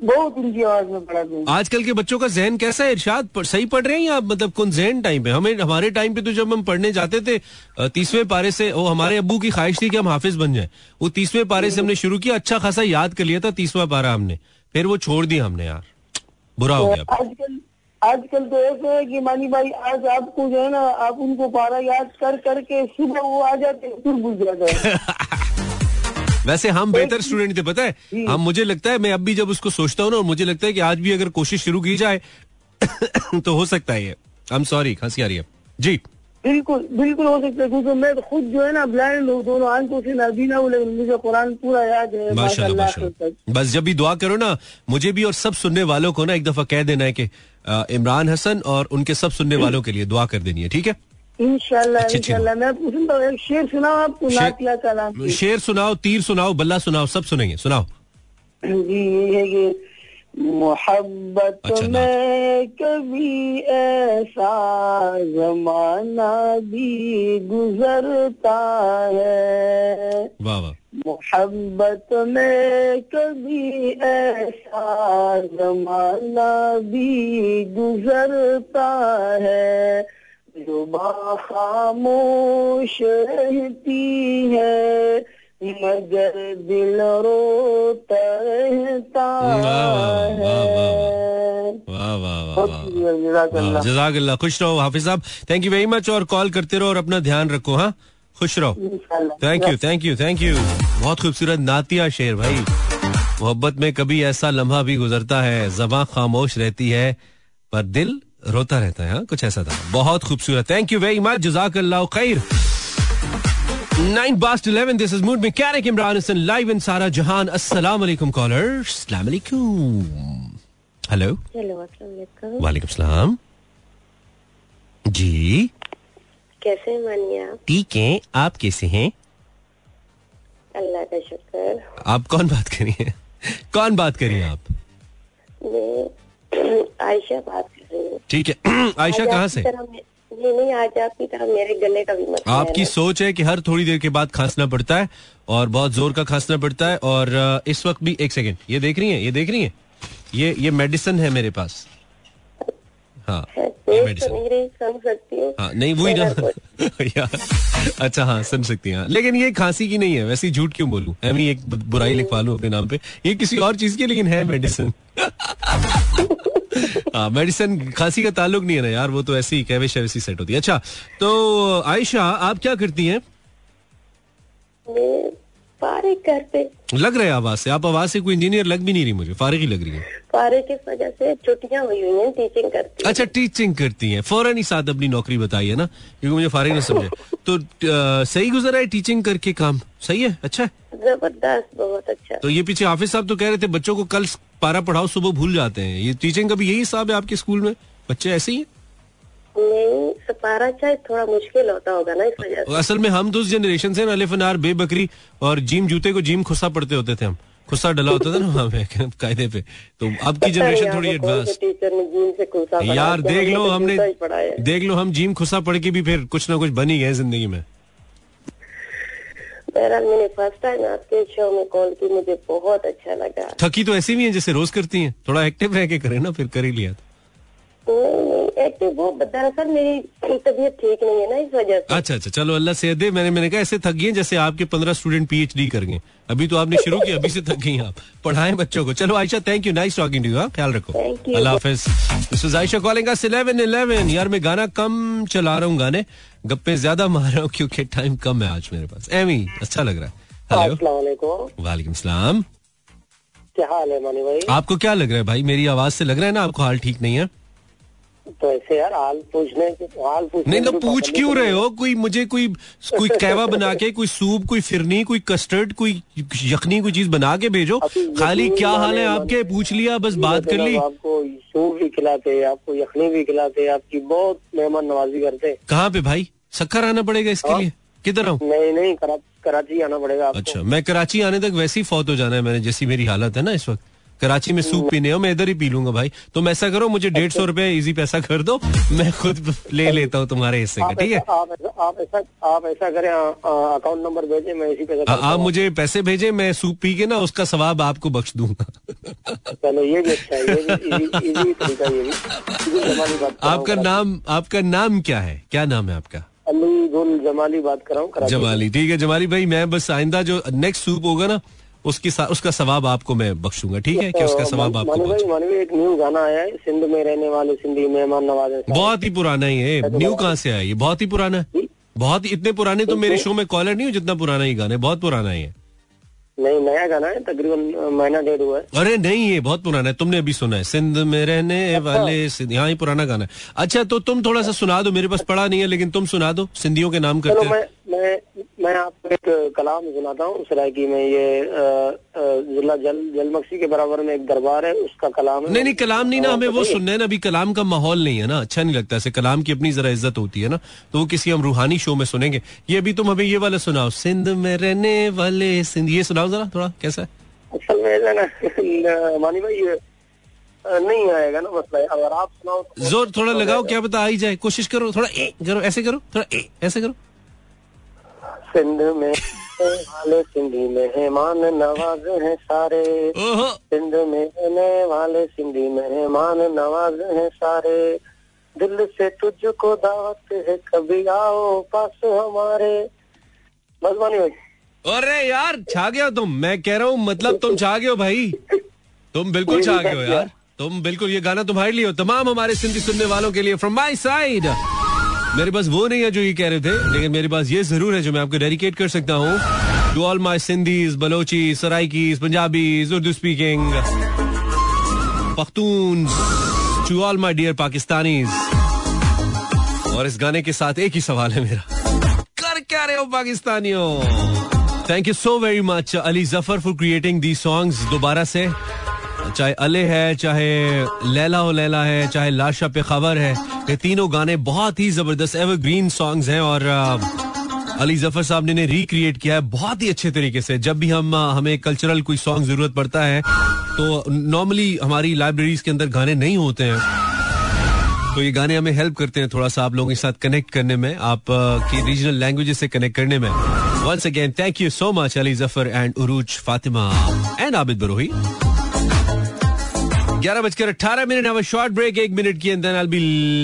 बहुत ऊँची आवाज़ में पढ़ाते हैं आजकल के बच्चों का जहन कैसा है इरशाद? सही पढ़ रहे हैं या मतलब कौन जहन टाइम पे हमें हमारे टाइम पे तो जब हम पढ़ने जाते थे तीसवें पारे से वो हमारे अबू की ख्वाहिश थी कि हम हाफिज बन जाए। वो तीसवें पारे से हमने शुरू किया अच्छा खासा याद कर लिया था तीसवा पारा हमने। फिर वो छोड़ दिया हमने यार। बुरा हो गया आजकल आजकल तो ऐसे है कि मानी भाई आज आपको जो है ना आप उनको पारा याद कर करके सुबह वो आ जाते हैं फिर भूल जाते हैं। वैसे हम बेहतर स्टूडेंट थे पता है? हम मुझे लगता है मैं अब भी जब उसको सोचता हूँ ना और मुझे लगता है कि आज भी अगर कोशिश शुरू की जाए तो हो सकता है ये। आई एम सॉरी खांसी आ रही है। जी। बिल्कुल बिल्कुल हो सकता है क्योंकि मैं तो खुद जो है ना ब्लाइंड हूँ दोनों आँखों से नाबीना हूँ लेकिन मुझे कुरान पूरा याद है माशाल्लाह माशाल्लाह। बस जब भी दुआ करो ना मुझे भी और सब सुनने वालों को ना एक दफ़ा कह देना है कि इमरान हसन और उनके सब सुनने वालों के लिए दुआ कर देनी है ठीक है? इंशाल्लाह इंशाल्लाह मैं पूछूँगा शेर सुनाओ आपको शेर- नाम सुनाओ तीर सुनाओ बल्ला सुनाओ सब सुनेंगे सुनाओ जी ये कि मोहब्बत अच्छा, में कभी ऐसा जमाना भी गुजरता है वाह वाह मोहब्बत में कभी ऐसा जमाना भी गुजरता है जो खामोश रहती है मगर दिल रोता रहता है। वाह वाह वाह बहुत वाह शुक्रिया, जज़ाकल्लाह। जजाक अल्लाह खुश रहो हाफिज साहब। थैंक यू वेरी मच और कॉल करते रहो और अपना ध्यान रखो हाँ? खुश रहो। Thank you thank you thank you बहुत खूबसूरत नातिया शेर भाई। मोहब्बत में कभी ऐसा लम्हा भी गुजरता है जबां खामोश रहती है पर दिल रोता रहता है हाँ? कुछ ऐसा था। बहुत खूबसूरत। थैंक यू वेरी मच जजाक अल्लाह खैर nine past eleven this is mood mechanic Imran Hasan live in सारा जहान अस्सलाम वालेकुम कॉलर अस्सलाम वालेकुम हेलो हेलो अस्सलाम वालेकुम सलाम जी। कैसे मानिए ठीक है। आप कैसे हैं? अल्लाह का शुक्र। आप कौन बात करिए? कौन बात करिए आप? मैं आयशा बात कर रही हूँ ठीक है। आयशा कहाँ से? नहीं आज आपकी तरह मेरे गले का भी मसला आपकी सोच है कि हर थोड़ी देर के बाद खांसना पड़ता है और बहुत ज़ोर का खांसना पड़ता है और इस वक्त भी एक सेकेंड ये देख रही है ये देख रही है? ये ये मेडिसिन है मेरे पास। हाँ ना। ये तो मेडिसिन। हूँ। हाँ नहीं वही ना। अच्छा हाँ सुन सकती हैं हाँ। लेकिन ये खांसी की नहीं है वैसे झूठ क्यों बोलूँ? एमी एक बुराई लिखवा लूँ अपने नाम पे। ये किसी और चीज़ की लेकिन है मेडिसिन। हाँ मेडिसिन खांसी का ताल्लुक नहीं है ना यार वो तो ऐसी ही कैविश वैसी सेट होती है। अच्छा तो आयशा आप क्या करती हैं? फारिग घर पे। लग रहा है आवाज़ से आप आवाज़ से कोई इंजीनियर लग भी नहीं रही मुझे फारिग ही लग रही है। फारिग की वजह से छुट्टियाँ हुई हुई हैं टीचिंग करती अच्छा टीचिंग करती हैं। फ़ौरन ही साथ अपनी नौकरी बताई है ना क्योंकि मुझे फारिग ना समझे तो अ, सही गुजरा है टीचिंग करके काम? सही है? अच्छा है? ज़बरदस्त बहुत अच्छा। तो ये पीछे हाफिज साहब तो कह रहे थे बच्चों को कल पारा पढ़ाओ सुबह भूल जाते हैं। ये टीचिंग का भी यही हिसाब है आपके स्कूल में? बच्चे ऐसे ही नहीं सपारा चाहे थोड़ा मुश्किल होता होगा ना इस वजह से। असल में हम तो उस जनरेशन से ना अलिफ अनार बेबकरी और जीम जूते को जीम खुस्सा पढ़ते होते थे हम। खुस्सा डला होता था ना वहाँ पे कायदे पे। तो अब की जनरेशन थोड़ी एडवांस यार देख लो तो हमने। देख लो हम जीम खुस्सा पढ़ के भी फिर कुछ ना कुछ बनी गए ज़िंदगी में। बहरहाल, मैंने फ़र्स्ट टाइम आपके शो में कॉल की, मुझे बहुत अच्छा लगा। थकी तो ऐसी भी है जैसे रोज करती हैं। थोड़ा एक्टिव रह के करे ना, फिर कर ही लिया नहीं नहीं एक्टिव वो दरअसल मेरी तबीयत ठीक नहीं है ना इस वजह से। अच्छा अच्छा चलो अल्लाह से दे मैंने मैंने कहा ऐसे थक गई जैसे आपके पंद्रह स्टूडेंट पीएचडी कर गए अभी तो आपने शुरू किया अभी से थक गई आप। पढ़ाएँ बच्चों को। चलो Ayesha thank you nice talking to you ख्याल रखो। अल्लाह हाफिज। This is Ayesha calling us 11 11 यार मैं गाना कम चला रहा हूँ गाने गप्पे ज़्यादा मार रहा हूँ क्योंकि टाइम कम है आज मेरे पास। एमी अच्छा लग रहा है। हेलो वालेकुम सलाम। क्या हाल है मानी भाई? आपको क्या लग रहा है भाई? मेरी आवाज़ से लग रहा है ना आपको हाल ठीक नहीं है? तो ऐसे यार हाल पूछने हाल पूछने नहीं तो की पूछ क्यों तो रहे हो? कोई मुझे कोई कोई कहवा बना के कोई सूप कोई फिरनी कोई कस्टर्ड कोई यखनी कोई चीज़ बना के भेजो। खाली क्या हाल है आपके? पूछ लिया बस बात कर ली। आपको सूप भी खिलाते आपको यखनी भी खिलाते आपकी बहुत मेहमान नवाजी करते। कहाँ पे भाई? सक्कर आना पड़ेगा इसके लिए? किधर आऊँ नहीं नहीं कराची आना पड़ेगा अच्छा मैं कराची आने तक वैसे ही फौत हो जाना है मैंने जैसी मेरी हालत है ना इस वक्त। कराची में सूप पीने हो मैं इधर ही पी लूँगा भाई। तुम ऐसा करो मुझे डेढ़ सौ रुपए इजी पैसा कर दो मैं खुद ले लेता हूँ तुम्हारे हिस्से का ठीक है? आप ऐसा आप ऐसा आप ऐसा करें अकाउंट नंबर भेजें मैं इसी पैसा आ- आप मुझे पैसे भेजे मैं सूप पी के ना उसका सवाब आपको बख्श दूँगा। चलो ये भी अच्छा हूँ आपका नाम आपका नाम क्या है? क्या नाम है आपका? अली गुल जमाली बात कर रहा हूँ जमाली ठीक है जमाली भाई मैं बस आइंदा जो नेक्स्ट सूप होगा ना उसकी उसका सवाब आपको मैं बख्शूँगा ठीक है? कि उसका तो सवाब आपको एक न्यू गाना आया है सिंध में रहने वाले सिंधी मेहमान नवाजे बहुत ही पुराना ही है न्यू कहाँ से आया ये? बहुत ही पुराना? है बहुत ही इतने पुराने तो मेरे शो में कॉलर नहीं हो जितना पुराना ही गाना है बहुत पुराना ही है। नहीं नया गाना है तकरीबन महीना डेढ़ हुआ है। अरे नहीं ये बहुत पुराना है तुमने अभी सुना है सिंध में रहने वाले यहाँ ही पुराना गाना है। अच्छा तो तुम थोड़ा सा सुना दो मेरे पास पढ़ा नहीं है लेकिन तुम सुना दो सिंधियों के नाम चलो करते मैं मैं आपको एक कलाम सुनाता हूँ सरायकी में ये जिला जल जलमक्सी के बराबर में एक दरबार है उसका कलाम है। नहीं नहीं कलाम नहीं ना हमें वो। सुनना है ना अभी कलाम का माहौल नहीं है ना अच्छा नहीं लगता ऐसे कलाम की अपनी जरा इज़्ज़त होती है ना तो वो किसी हम रूहानी शो में सुनेंगे। ये अभी तुम हमें ये वाला सुनाओ सिंध में रहने वाले सिंध ये सुनाओ जरा थोड़ा कैसा है? असल में ना मानी भाई नहीं आएगा ना मसला अगर आप सुनाओ तो ज़ोर थोड़ा लगाओ क्या पता आ ही जाए कोशिश करो थोड़ा ए करो ऐसे करो थोड़ा ए ऐसे करो। सिंध में वाले सिंधी मेहमान नवाज़ हैं सारे। सिंध में रहने वाले सिंधी मेहमान नवाज़ हैं सारे। दिल से तुझको दावत है कभी आओ पास हमारे। मानी भाई। अरे यार छा गया तुम? मैं कह रहा हूँ मतलब तुम छा गए हो भाई। तुम बिल्कुल छा गए हो यार। तुम बिल्कुल ये गाना तुम्हारे लिए हो। तमाम हमारे सिंधी सुनने वालों के लिए फ्रॉम माई साइड मेरे पास वो नहीं है जो ये कह रहे थे, लेकिन मेरे पास ये ज़रूर है जो मैं आपको डेडिकेट कर सकता हूँ। To all my Sindhis Balochi Saraikis Punjabis Urdu speaking Pakhtun to all my dear Pakistanis और इस गाने के साथ एक ही सवाल है मेरा। कर क्या रहे हो पाकिस्तानियों? Thank you so very much Ali Zafar for creating the songs दोबारा से। चाहे अले है, चाहे लैला हो लैला है, चाहे लाशा पे खबर है। ये तीनों गाने बहुत ही ज़बरदस्त एवरग्रीन सॉन्ग्स हैं और अली ज़फ़र साहब ने रिक्रिएट किया है बहुत ही अच्छे तरीके से। जब भी हम हमें कल्चरल कोई सॉन्ग ज़रूरत पड़ता है तो नॉर्मली हमारी लाइब्रेरीज के अंदर गाने नहीं होते हैं। तो ये गाने हमें हेल्प करते हैं थोड़ा सा आप लोगों के साथ कनेक्ट करने में, आप की रीजनल लैंग्वेजेस से कनेक्ट करने में। Once again thank you so much Ali Zafar and Urooj Fatima. And Abid Barohi. ग्यारह बजकर अठारह मिनट a शॉर्ट ब्रेक एक मिनट की and then I be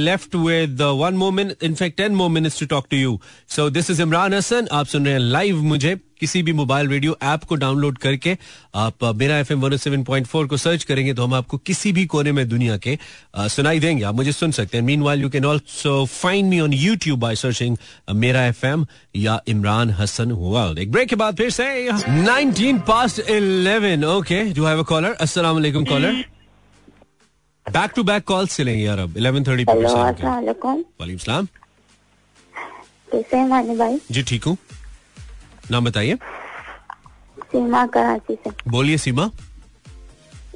left with one more minute in fact ten more minutes to talk to you so this is Imran Hasan आप सुन रहे हैं लाइव मुझे किसी भी मोबाइल रेडियो ऐप को डाउनलोड करके आप अ, Mera F M seven point four को सर्च करेंगे तो हम आपको किसी भी कोने में दुनिया के अ, सुनाई देंगे। आप मुझे सुन सकते हैं। Meanwhile you can also find me on YouTube by searching Mera F M या इमरान हसन वर्ल्ड एक ब्रेक के बाद फिर से 19 past 11 okay do have a caller अस्सलाम caller back to back calls चलेंगे यार अब 11:30 पे हेलो percent के। अस्सलाम वालेकुम वालेकुम सलाम। कैसे हैं मानी भाई? जी ठीक हूँ। नाम बताइए। सीमा कराची से। बोलिए सीमा।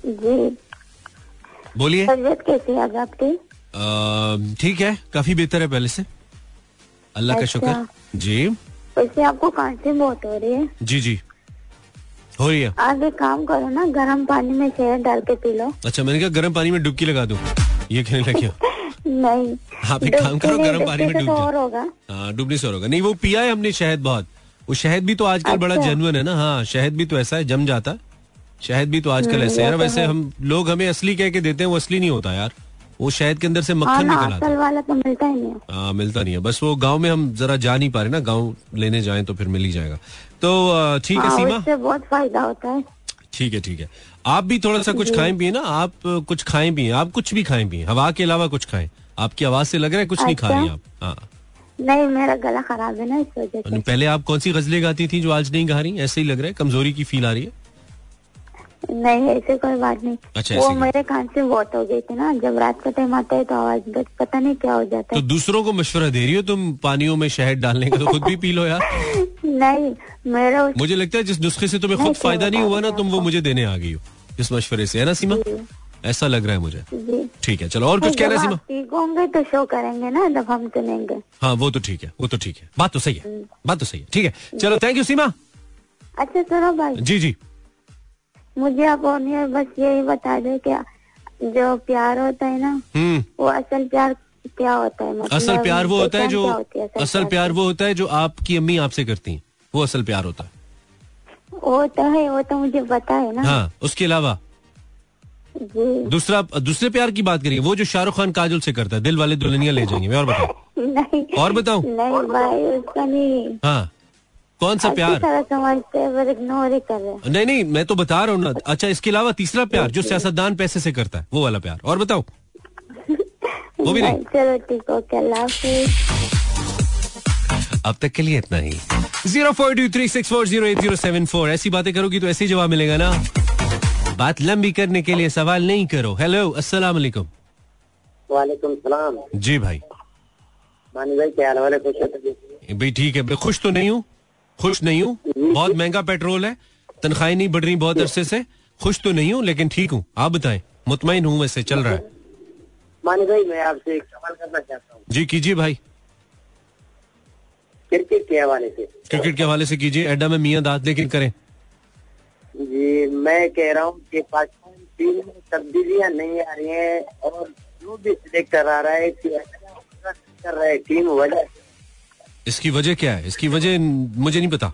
जी। बोलिए। तबीयत कैसी है आपकी? ठीक है काफ़ी बेहतर है पहले से। अल्लाह का अच्छा। शुक्र। जी। वैसे आपको खांसी बहुत हो रही है? जी जी। हो रही है आप एक काम करो ना गर्म पानी में शहद डाल के पी लो। अच्छा मैंने कहा गर्म पानी में डुबकी लगा दो। ये कहने लगे नहीं। आप एक काम करो, गर्म पानी में डुबकी होगा। हाँ डूबने से और होगा। नहीं वो पिया है हमने शहद बहुत। वो शहद भी तो आजकल बड़ा अच्छा। जेनुअन है ना। हाँ शहद भी तो ऐसा है जम जाता। है शहद भी तो आजकल ऐसे है तो वैसे हम लोग हमें असली कह के देते हैं वो असली नहीं होता यार। वो शहद के अंदर से हाँ मक्खन निकल आता। है वाला तो मिलता ही नहीं है। हाँ मिलता नहीं है। बस वो गाँव में हम जरा जा नहीं पा रहे ना। गाँव लेने जाएँ तो फिर मिल ही जाएगा। तो ठीक है हाँ सीमा? इससे बहुत फ़ायदा होता है। ठीक है ठीक है। आप भी थोड़ा सा कुछ खाएँ पिए ना आप कुछ खाएँ पिए आप कुछ भी खाएँ पिए हवा के अलावा कुछ खाएँ। आपकी आवाज़ से लग रहा है कुछ नहीं खा अच्छा। रही आप हाँ। नहीं मेरा गला खराब है ना इस वजह से। पहले आप कौन सी गजलें गाती थी जो आज नहीं गा रही ऐसे ही लग रहा है कमज़ोरी की फील आ रही है? नहीं ऐसे कोई बात नहीं। अच्छा, वो मेरे खांसी बहुत हो गई थी ना। जब रात का टाइम आता है तो आवाज़ बस पता नहीं क्या हो जाता है। तो दूसरों को मशवरा दे रही हो तुम पानियों में शहद डालने का? तो खुद भी पी लो यार। नहीं मेरा उस- मुझे लगता है जिस नुस्खे से तुम्हें खुद फ़ायदा नहीं हुआ ना तुम वो मुझे देने आ गई हो। इस मशवरे से है ना सीमा? ऐसा लग रहा है मुझे। ठीक है चलो और कुछ कह कहना है सीमा? ठीक होंगे तो शो करेंगे ना जब हम सुनेंगे। हाँ वो तो ठीक है वो तो ठीक है। बात तो सही है बात तो सही है। ठीक है चलो थैंक यू सीमा। अच्छा सुनो भाई। जी जी। मुझे आप और बस यही बता दो क्या जो प्यार होता है ना हम्म। वो असल प्यार क्या होता है? मतलब असल प्यार वो होता है जो होती है? असल प्यार वो होता है जो आपकी अम्मी आपसे करती हैं। वो असल प्यार होता है। वो तो है वो तो मुझे पता है ना। हाँ उसके अलावा। दूसरा दूसरे प्यार की बात करिए वो जो शाहरुख खान काजल से करता है दिल वाले दुल्हनिया ले जाएँगे। मैं और बताऊँ नहीं और बताऊँ नहीं भाई उसका नहीं। हाँ। कौन सा प्यार? हैं नहीं नहीं मैं तो बता रहा हूँ ना। अच्छा इसके अलावा तीसरा प्यार जो सियासतदान पैसे से करता है वो वाला प्यार। और बताओ। वो भी नहीं। चलो ठीक ओके अब तक के लिए इतना ही। Zero four two three six four zero eight zero seven four. ऐसी बातें करोगी तो ऐसे ही जवाब मिलेगा ना। बात लंबी करने के लिए सवाल नहीं करो। हेलो अस्सलाम वालेकुम। वालेकुम सलाम। जी भाई। मानी भाई क्या हाल है? खुश हो भाई ठीक है खुश तो नहीं हूँ। खुश नहीं हूँ बहुत महँगा पेट्रोल है तनख्वाही नहीं बढ़ रही बहुत अरसे से खुश तो नहीं हूँ लेकिन ठीक हूँ। आप बताएँ मुतमिन हूँ वैसे चल रहा है। मानी भाई मैं आपसे एक सवाल करना चाहता हूँ। जी कीजिए भाई। क्रिकेट के हवाले से। क्रिकेट के हवाले से कीजिए एडा में मियाँ दाद लेकिन करें। जी मैं कह रहा हूँ कि पाकिस्तान टीम में तब्दीलियाँ नहीं आ रही हैं और जो भी सिलेक्टर आ रहा है कि अच्छा कर रहा है टीम वजह इसकी वजह क्या है? इसकी वजह मुझे नहीं पता।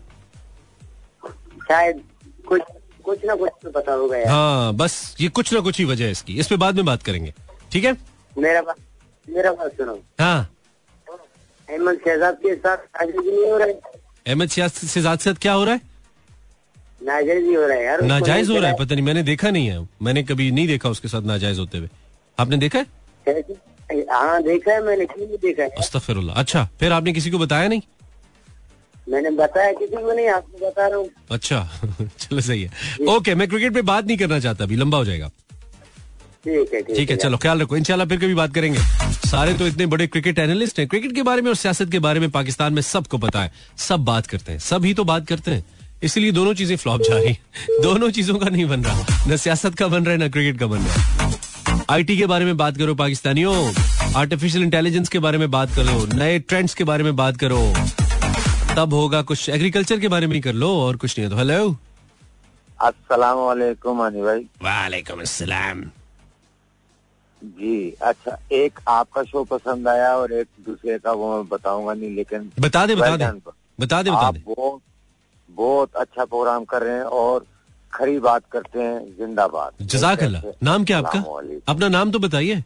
शायद कुछ कुछ ना कुछ तो पता होगा यार। हाँ बस ये कुछ ना कुछ ही वजह है इसकी। इस पे बाद में बात करेंगे। ठीक है? मेरा बात मेरा बात सुनो। हाँ। अहमद शहजाद के साथ नाजायज नहीं हो रहा है? अहमद सियासत से ज़्यादा से ज़्यादा क्या हो रहा है? नाजायज ही हो रहा है यार। नाजायज हो रहा है? पता। नहीं मैंने देखा नहीं है। मैंने कभी नहीं देखा उसके साथ नाजायज होते हुए। आपने देखा है? हाँ देखा है मैंने क्यों देखा है? अच्छा फिर आपने किसी को बताया नहीं? मैंने बताया किसी को नहीं आपको बता रहा हूँ। अच्छा चलो सही है। ओके मैं क्रिकेट पे बात नहीं करना चाहता अभी लंबा हो जाएगा। ठीक है ठीक है चलो ख्याल रखो इंशाल्लाह फिर कभी बात करेंगे। सारे तो इतने बड़े क्रिकेट एनालिस्ट हैं क्रिकेट के बारे में और सियासत के बारे में पाकिस्तान में सबको पता है सब बात करते हैं सब ही तो बात करते हैं। इसलिए दोनों चीज़ें फ्लॉप जा रही दोनों चीज़ों का नहीं बन रहा न सियासत का बन रहा है न क्रिकेट का बन रहा है। आईटी के बारे में बात करो पाकिस्तानियों। आर्टिफिशियल इंटेलिजेंस के बारे में बात करो नए ट्रेंड्स के बारे में बात करो। तब होगा कुछ एग्रीकल्चर के बारे में ही कर लो और कुछ नहीं है तो हेलो अस्सलाम वालेकुम भाई। वालेकुम अस्सलाम। जी अच्छा एक आपका शो पसंद आया और एक दूसरे का वो मैं बताऊँगा नहीं लेकिन बता दे बता दे। बता दे बता आप दे। बहुत बहुत अच्छा प्रोग्राम कर रहे हैं और खरी बात करते हैं जिंदाबाद। जजाकल्ला नाम क्या आपका? अपना नाम तो बताइए।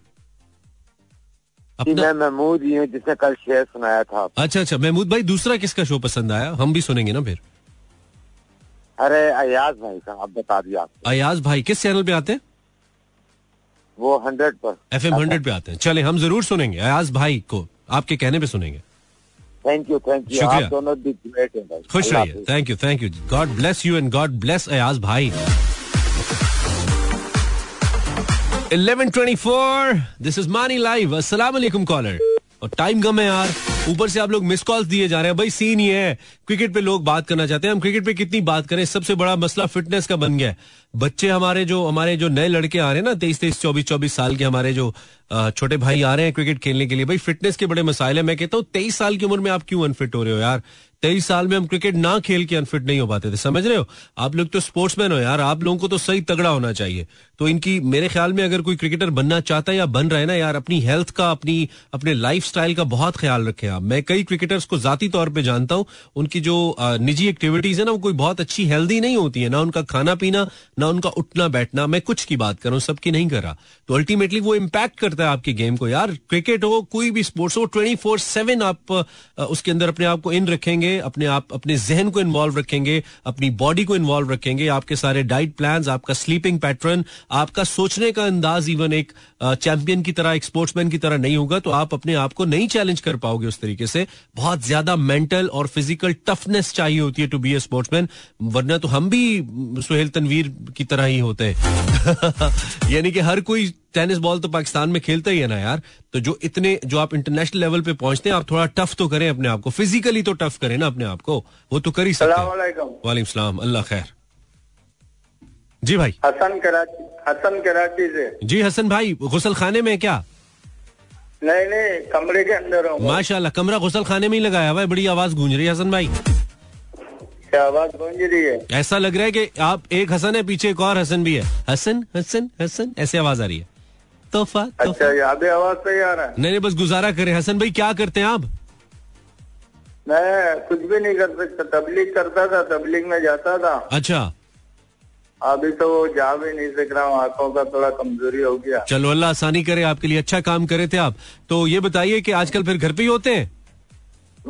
अपना मैं महमूद ही हूँ जिसने कल शेयर सुनाया था अच्छा अच्छा महमूद भाई दूसरा किसका शो पसंद आया? हम भी सुनेंगे ना फिर। अरे अयाज भाई का आप बता दिया आप अयाज भाई किस चैनल पे आते हैं? वो हंड्रेड पर। एफ़ एम हंड्रेड पे आते हैं। चले हम ज़रूर सुनेंगे अयाज भाई को। आपके कहने पे सुनेंगे। थैंक यू थैंक यू शुक्रिया। आप दोनों दी ग्रेट भाई। खुश रहिए। Thank you thank you God bless you and God bless Ayaz भाई। 1124 दिस इज़ मानी लाइव अस्सलाम वालेकुम कॉलर और टाइम कम है यार। ऊपर से आप लोग मिस कॉल दिए जा रहे हैं। भाई सीन ये है। क्रिकेट पे लोग बात करना चाहते हैं। हम क्रिकेट पे कितनी बात करें? सबसे बड़ा मसला फिटनेस का बन गया है। बच्चे हमारे जो हमारे जो नए लड़के आ रहे हैं ना तेईस तेईस चौबीस चौबीस साल के हमारे जो छोटे भाई आ रहे हैं क्रिकेट खेलने के लिए। भाई फिटनेस के बड़े मसाइल है। मैं कहता हूँ, तेईस साल की उम्र में आप क्यों अनफिट हो रहे हो यार? तेईस साल में हम क्रिकेट ना खेल के अनफिट नहीं हो पाते थे, समझ रहे हो? आप लोग तो स्पोर्ट्समैन हो यार, आप लोगों को तो सही तगड़ा होना चाहिए। तो इनकी, मेरे ख्याल में अगर कोई क्रिकेटर बनना चाहता है या बन रहा है ना यार, अपनी हेल्थ का, अपनी, अपने लाइफ का बहुत ख्याल रखें आप। मैं कई क्रिकेटर्स को जाती तौर पर जानता हूँ, उनकी जो निजी एक्टिविटीज़ है ना, वो कोई बहुत अच्छी हेल्दी नहीं होती है। ना उनका खाना पीना, ना उनका उठना बैठना, मैं कुछ की बात कर, सबकी नहीं कर। रहा तो अल्टीमेटली वो इम्पैक्ट करता है आपकी गेम को। यार क्रिकेट हो, कोई भी स्पोर्ट्स हो ट्वेंटी फोर सेवन आप उसके अंदर अपने आप को इन रखेंगे अपने आप, अपने जहन को इन्वॉल्व रखेंगे, अपनी बॉडी को इन्वॉल्व रखेंगे। आपके सारे डाइट प्लान आपका स्लीपिंग पैटर्न आपका सोचने का अंदाज इवन एक चैंपियन की तरह, एक स्पोर्ट्समैन की तरह नहीं होगा तो आप अपने आप को नहीं चैलेंज कर पाओगे उस तरीके से। बहुत ज़्यादा मेंटल और फ़िज़िकल टफनेस चाहिए होती है टू बी ए स्पोर्ट्समैन वरना तो हम भी सुहेल तनवीर की तरह ही होते हैं। यानी कि हर कोई टेनिस बॉल तो पाकिस्तान में खेलता ही है ना यार। तो जो इतने जो आप इंटरनेशनल लेवल पे पहुँचते हैं आप थोड़ा टफ तो करें अपने आप को। फिजिकली तो टफ करें ना अपने आप को। वो तो कर ही सकते हैं। सलाम। अल्लाह खैर। जी भाई। हसन कराची हसन कराची से। जी हसन भाई गुसल खाने में क्या? नहीं नहीं कमरे के अंदर माशाल्लाह कमरा गुसल खाने में ही लगाया हुआ है। बड़ी आवाज़ गूंज रही है हसन भाई। क्या आवाज़ गूंज रही है? ऐसा लग रहा है कि आप एक हसन है पीछे एक और हसन भी है। हसन हसन हसन ऐसे आवाज़ आ रही है। तोहफा अच्छा ये आधे आवाज़ सही आ रहा है। नहीं नहीं बस गुजारा करें। हसन भाई क्या करते हैं आप? मैं कुछ भी नहीं कर सकता। तबलीग करता था तबलीग में जाता था। अच्छा। अभी तो जा भी नहीं सक रहा हूँ। आँखों का थोड़ा कमज़ोरी हो गया। चलो अल्लाह आसानी करे आपके लिए अच्छा काम करे थे आप। तो ये बताइए कि आजकल फिर घर पे ही होते हैं?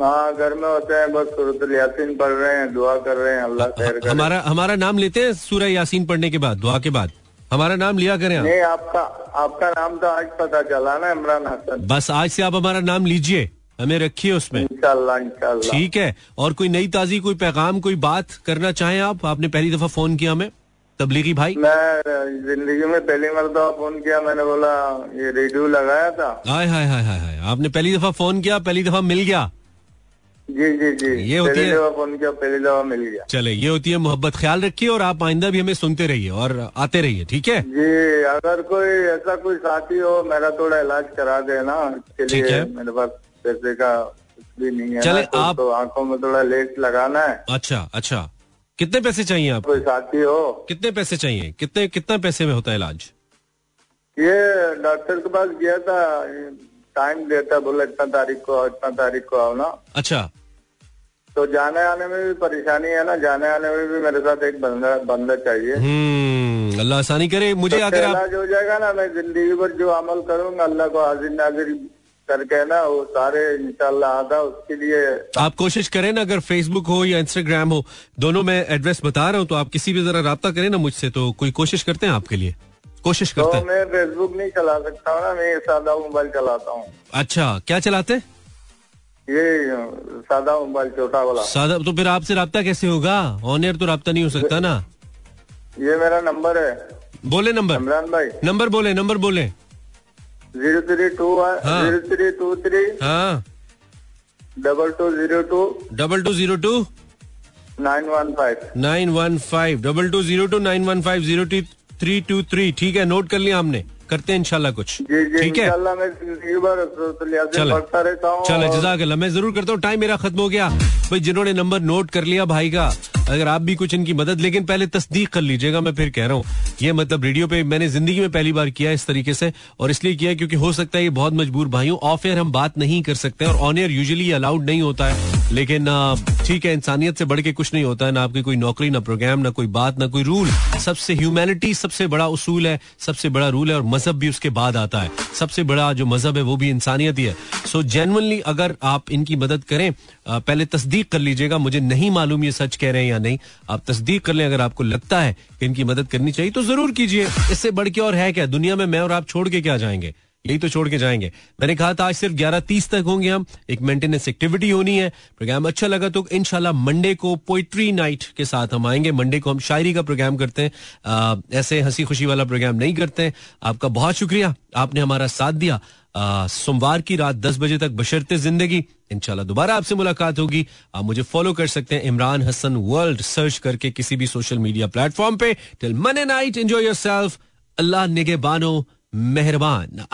हाँ घर में होते हैं बस सूरत यासीन पढ़ रहे हैं दुआ कर रहे हैं अल्लाह खैर हमारा हमारा नाम लेते हैं सूरह यासीन पढ़ने के बाद दुआ के बाद। हमारा नाम लिया करें आप। नहीं आपका आपका नाम तो आज पता चला ना इमरान हसन। बस आज से आप हमारा नाम लीजिए हमें रखिए उसमें। इंशाल्लाह इंशाल्लाह। ठीक है और कोई नई ताजी कोई पैगाम कोई बात करना चाहें आप? आपने पहली दफ़ा फ़ोन किया हमें तबलीगी भाई। मैं ज़िंदगी में पहली बार मरतबा फ़ोन किया मैंने बोला ये रेडियो लगाया था। हाय हाय हाय हाय हाय आपने पहली दफ़ा फ़ोन किया पहली दफ़ा मिल गया। जी जी जी. ये होती पहली है- दफ़ा फ़ोन किया पहली दफ़ा मिल गया। चले ये होती है मोहब्बत ख्याल रखिए और आप आइंदा भी हमें सुनते रहिए और आते रहिए ठीक है? जी अगर कोई ऐसा कोई साथी हो मेरा थोड़ा इलाज करा देना ठीक लिए है। मेरे पास पैसे का कुछ भी नहीं है चले, तो, आप- तो आँखों में थोड़ा लेस लगाना है। अच्छा अच्छा। कितने पैसे चाहिए आप? कोई साथी हो। कितने पैसे चाहिए? कितने कितना पैसे में होता है इलाज? ये डॉक्टर के पास गया था टाइम देता बोला इतना तारीख को इतना तारीख को आओ ना। अच्छा। तो जाने आने में भी परेशानी है ना जाने आने में भी मेरे साथ एक बंदा बंदा चाहिए। हम्म अल्लाह आसानी करे। मुझे तो अगर आप हो जाएगा ना मैं ज़िंदगी भर जो अमल करूँगा अल्लाह को हाजिर नाजिर करके ना वो सारे इंशाल्लाह आधा उसके लिए। आप कोशिश करें ना अगर फेसबुक हो या इंस्टाग्राम हो दोनों में एड्रेस बता रहा हूँ तो आप किसी भी जरा रहा करें ना मुझसे तो कोई कोशिश करते हैं आपके लिए? कोशिश तो करते हैं। मैं फेसबुक नहीं चला सकता हूँ ना मैं सादा मोबाइल चलाता हूँ। अच्छा क्या चलाते? हैं ये सादा मोबाइल छोटा वाला। सादा तो फिर आपसे रहा कैसे होगा? ऑन एयर तो रहा नहीं हो सकता ना? ये मेरा नंबर है। बोले नंबर। इमरान भाई। नंबर बोले नंबर बोले। ज़ीरो थ्री टू हाँ। Zero three two three. हाँ। Double two zero two. Double two zero two. Nine one five. Nine one five. Double two zero two nine one five zero three two three. ठीक है नोट कर लिया हमने। करते हैं इंशाल्लाह कुछ। ठीक है? यासीन चले। जजाक मैं ज़रूर करता हूँ। टाइम मेरा खत्म हो गया। भाई जिन्होंने नंबर नोट कर लिया भाई का अगर आप भी कुछ इनकी मदद लेकिन पहले तस्दीक कर लीजिएगा मैं फिर कह रहा हूँ। ये मतलब रेडियो पे मैंने ज़िंदगी में पहली बार किया इस तरीके से और इसलिए किया क्योंकि हो सकता है ये बहुत मजबूर भाइयों ऑफ़ एयर हम बात नहीं कर सकते और ऑन एयर यूजली अलाउड नहीं होता है। लेकिन ठीक है, इंसानियत से बढ़ के कुछ नहीं होता है, ना आपकी कोई नौकरी, ना प्रोग्राम ना कोई बात, ना कोई रूल सबसे ह्यूमैनिटी सबसे बड़ा उसूल है, सबसे बड़ा रूल है और मज़हब भी उसके बाद आता है. सबसे बड़ा जो मज़हब है, वो भी इंसानियत ही है. सो जेनवनली अगर आप इनकी मदद करें पहले तस्दीक कर लीजिएगा. मुझे नहीं मालूम ये सच कह रहे हैं या नहीं. आप तस्दीक कर लें, अगर आपको लगता है कि इनकी मदद करनी चाहिए तो ज़रूर कीजिए. इससे बढ़ के और है क्या? दुनिया में मैं और आप छोड़ के क्या जाएँगे? यही तो छोड़ के जाएँगे। मैंने कहा था आज सिर्फ़ ग्यारह तीस तक होंगे हम। एक मेंटेनेंस एक्टिविटी होनी है। प्रोग्राम अच्छा लगा तो इनशाला मंडे को पोइट्री नाइट के साथ हम आएँगे। मंडे को हम शायरी का प्रोग्राम करते हैं। आ, ऐसे हँसी खुशी वाला प्रोग्राम नहीं करते हैं। आपका बहुत शुक्रिया। आपने हमारा साथ दिया। सोमवार की रात दस बजे तक बशरते ज़िंदगी। इंशाल्लाह दोबारा आपसे मुलाकात होगी। आप मुझे फॉलो कर सकते हैं इमरान हसन वर्ल्ड सर्च करके किसी भी सोशल मीडिया प्लेटफॉर्म पे। Till midnight enjoy yourself Allah निगे बानो मेहरबान।